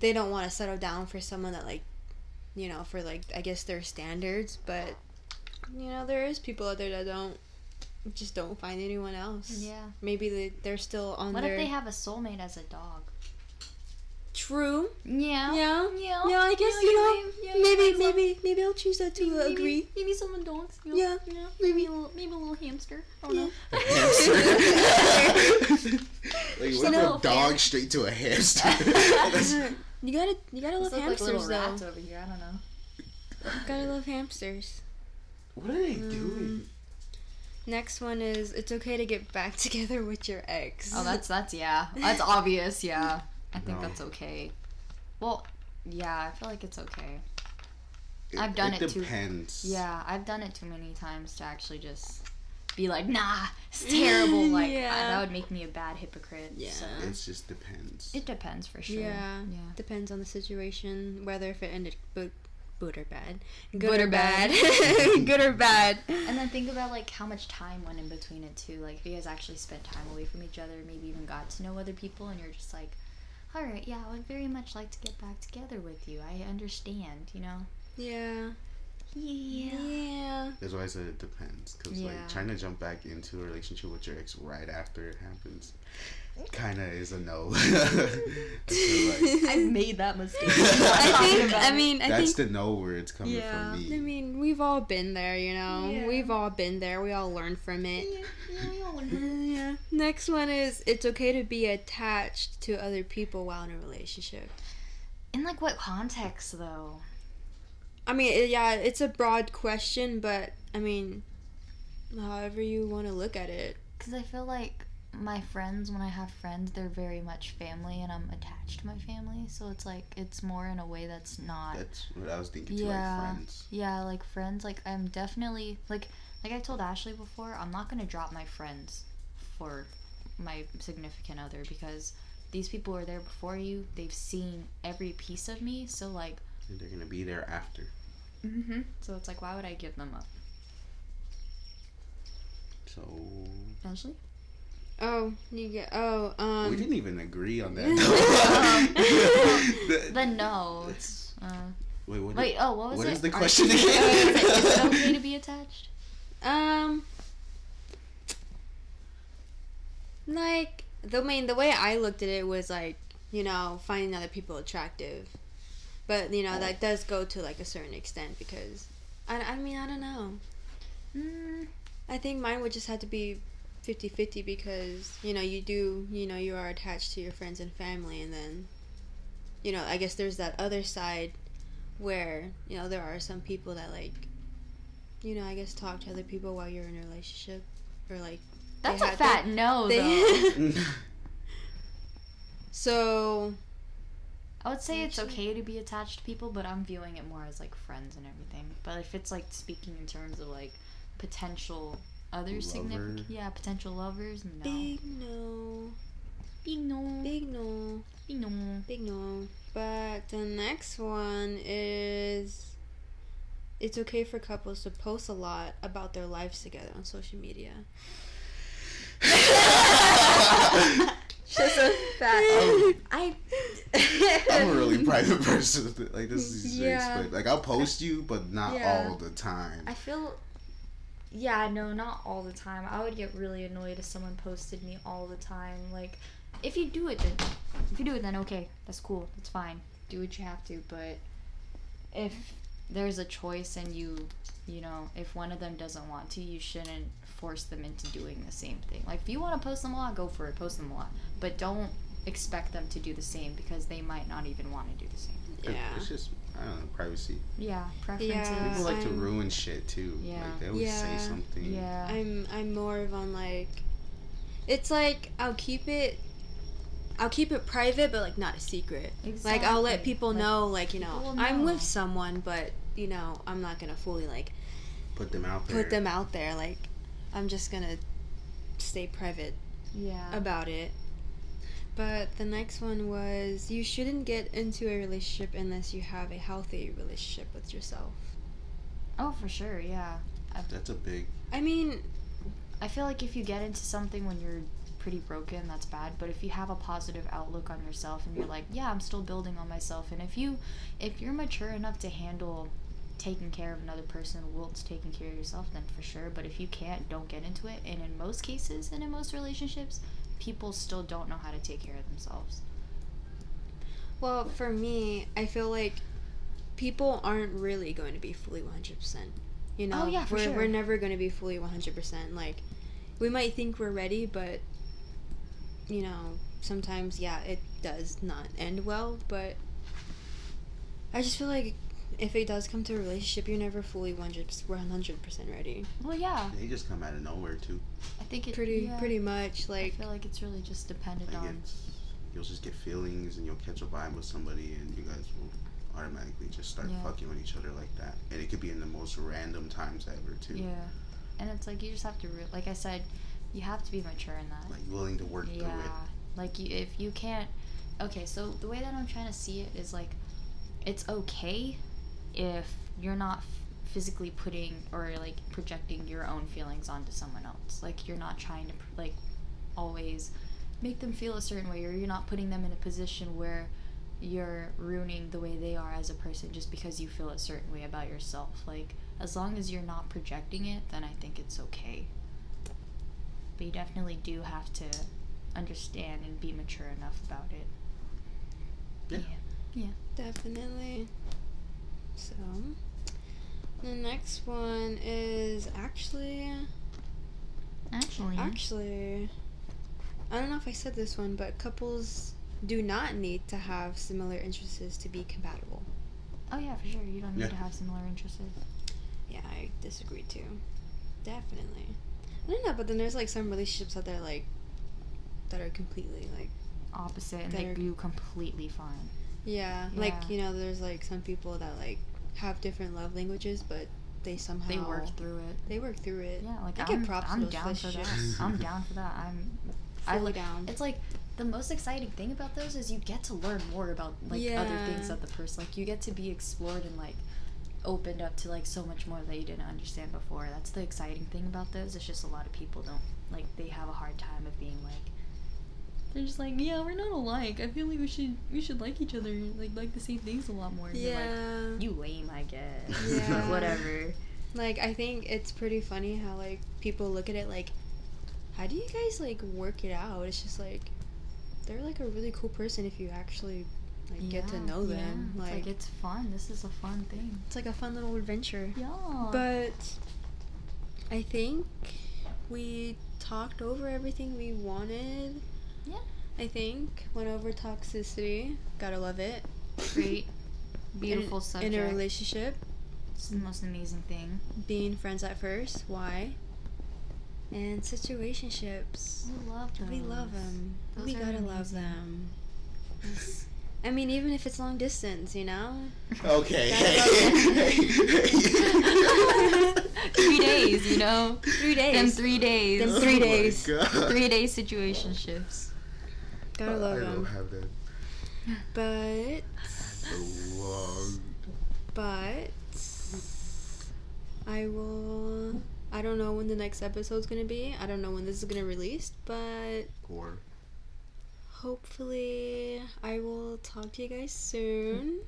they don't want to settle down for someone that like you know for like I guess their standards. But you know there is people out there that don't just don't find anyone else. yeah. Maybe they, they're still on What their if they have a soulmate as a dog? True. Yeah. Yeah. Yeah. Yeah, I guess Yeah, you know. yeah, yeah, maybe, yeah, maybe, maybe I'll choose that to uh, agree. Maybe someone dogs. You know, Yeah, You know, maybe. maybe a little, maybe a little hamster. I don't Yeah. know. Hamster. <laughs> like Just went from a dog fan. straight to a hamster. <laughs> You gotta, you gotta love Those look like hamsters little though. rats over here. I don't know. Gotta love hamsters. what are they Mm. doing? Next one is it's okay to get back <laughs> together with your ex. Oh, that's that's yeah. That's obvious. Yeah, I think No. that's okay. Well, yeah, I feel like it's okay. It- I've done it too. depends. Yeah, I've done it too many times to actually just be like, nah, it's terrible. <laughs> Like Yeah. uh, that would make me a bad hypocrite. Yeah. So It just depends. it depends for sure. Yeah. Yeah. depends on the situation, whether if it ended good, good or bad, good, Good or or bad, bad. <laughs> good or bad. And then think about like how much time went in between it too. Like if you guys actually spent time away from each other, maybe even got to know other people, and you're just like, all right, yeah, I would very much like to get back together with you. I understand, you know. Yeah. Yeah. Yeah. That's why I said it depends. Because Yeah. like trying to jump back into a relationship with your ex right after it happens, kind of is a no. <laughs> I like I've made that mistake. <laughs> I think. I mean, I that's think. the no where it's coming Yeah. from me. I mean, we've all been there, you know. Yeah. We've all been there. We all learn from it. yeah, we all learn. yeah. Next one is it's okay to be attached to other people while in a relationship. In like what context though? I mean, it, yeah, it's a broad question, but I mean, however you want to look at it. Because I feel like my friends, when I have friends, they're very much family, and I'm attached to my family. So it's like it's more in a way that's not. That's what I was thinking too. Yeah. Like friends. Yeah, like friends. Like I'm definitely like like I told Ashley before. I'm not gonna drop my friends for my significant other because these people are there before you. They've seen every piece of me. So like. And they're gonna be there after. Mm-hmm. So it's like, why would I give them up? So Ashley. Oh, you get. Oh, um. we didn't even agree on that. <laughs> <laughs> The- Then no. It's. Uh, wait, what? wait. Oh, what was what it? is the Are- question is again? is it- is it okay to be <laughs> attached? Um, like the main the way I looked at it was like you know finding other people attractive, but you know that does go to like a certain extent because I, I mean I don't know. Mm, I think mine would just have to be 50-50 because you know you do you know you are attached to your friends and family and then you know I guess there's that other side where you know there are some people that like you know, I guess talk to other people while you're in a relationship, or like. That's they a fat to- no, they- though. so I would say it's okay to be attached to people, but I'm viewing it more as like friends and everything. But if it's like speaking in terms of like potential other significant, yeah, potential lovers, no. big no, Big no. big no, Big no. big no. But the next one is. It's okay for couples to post a lot about their lives together on social media. Just a fat. <laughs> I. <laughs> I'm a really <laughs> private person. Like this is Yeah. yeah. Like I'll post you, but not Yeah. all the time. I feel. Yeah, no, not all the time. I would get really annoyed if someone posted me all the time. Like, if you do it, then if you do it, then okay, that's cool, that's fine. Do what you have to. But if there's a choice and you, you know, if one of them doesn't want to, you shouldn't force them into doing the same thing. Like, if you want to post them a lot, go for it, post them a lot. But don't expect them to do the same because they might not even want to do the same. Yeah. It's just I don't know privacy. Yeah, preferences. Yeah. People like to I'm- ruin shit too. Yeah. Like they always Yeah. say something. Yeah. I'm I'm more of on like it's like I'll keep it I'll keep it private but like not a secret. Like I'll let people Like, know like, you know, people will I'm with someone but you know, I'm not going to fully like Put them out there. put them out there like I'm just going to stay private Yeah. about it. But the next one was you shouldn't get into a relationship unless you have a healthy relationship with yourself. Oh, for sure, yeah. That's a big. I mean, I feel like if you get into something when you're pretty broken, that's bad. But if you have a positive outlook on yourself and you're like, yeah, I'm still building on myself, and if you, if you're mature enough to handle taking care of another person whilst taking care of yourself, then for sure. But if you can't, don't get into it. And in most cases, and in most relationships, people still don't know how to take care of themselves. Well, for me, I feel like people aren't really going to be fully 100%. You know, Oh, yeah, for we're, sure. we're never going to be fully 100%. Like, we might think we're ready, but, you know, sometimes, yeah, it does not end well. But I just feel like if it does come to a relationship, you're never fully 100%, 100% ready. Well, yeah, They just come out of nowhere too. I think it Pretty, yeah. pretty much. like. I Like, feel like it's really just dependent Like on. it's, you'll just get feelings and you'll catch a vibe with somebody and you guys will automatically just start Yeah. fucking with each other like that. And it could be in the most random times ever too. Yeah, and it's like you just have to, re- like I said, you have to be mature in that. Like willing to work through yeah, it. like you, if you can't. Okay, so the way that I'm trying to see it is like, it's okay if you're not physically putting or like projecting your own feelings onto someone else. Like you're not trying to like always make them feel a certain way, or you're not putting them in a position where you're ruining the way they are as a person just because you feel a certain way about yourself. Like as long as you're not projecting it, then I think it's okay. But you definitely do have to understand and be mature enough about it. Yeah. Yeah. Definitely. So, the next one is actually, Actually, actually, I don't know if I said this one, but couples do not need to have similar interests to be compatible. oh yeah, for sure. You don't need Yeah. to have similar interests. Yeah, I disagree too. Definitely. I don't know, but then there's like some relationships out there like that are completely like Opposite, and That they are- do completely fine. Yeah, like you know, there's like some people that like have different love languages, but they somehow They work through it. They work through it. Yeah, like I I'm, give props I'm down for that. I'm down for that. I'm. I Fully like. down. It's like the most exciting thing about those is you get to learn more about like other things Yeah. of the person. Like you get to be explored and like opened up to like so much more that you didn't understand before. That's the exciting thing about those. It's just a lot of people don't like they have a hard time of being like they're just like, yeah, we're not alike. I feel like we should we should like each other, like like the same things a lot more. And you're Yeah. like, you lame, I guess. <laughs> <laughs> Yeah. Whatever. Like I think it's pretty funny how like people look at it like, how do you guys like work it out? It's just like they're like a really cool person if you actually like get to know them. yeah. It's Like, like it's fun. This is a fun thing. it's like a fun little adventure. Yeah. But I think we talked over everything we wanted. Yeah. I think went over toxicity. Gotta love it. great, <laughs> In- beautiful subject. in a relationship. It's the most amazing thing. being friends at first. Why? And situationships. We love those. We love them. Those we gotta love them. I mean, even if it's long distance, you know. Okay. <laughs> three days, you know. Three days. Them three days. Them three Oh my days. God. Three day situationships. Gotta love I don't have that But, so but, I will. I don't know when the next episode's gonna be. I don't know when this is gonna release, but Or hopefully I will talk to you guys soon.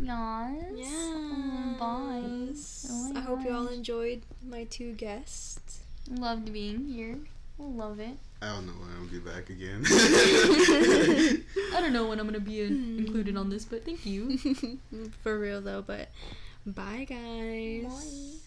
Yes. Yeah. Oh, bye. Oh my I hope you all enjoyed my two guests. Loved being here. Love it. I don't know when I'll be back again. <laughs> I don't know when I'm gonna be in- hmm. included on this, but thank you. <laughs> For real though, but bye guys. Bye.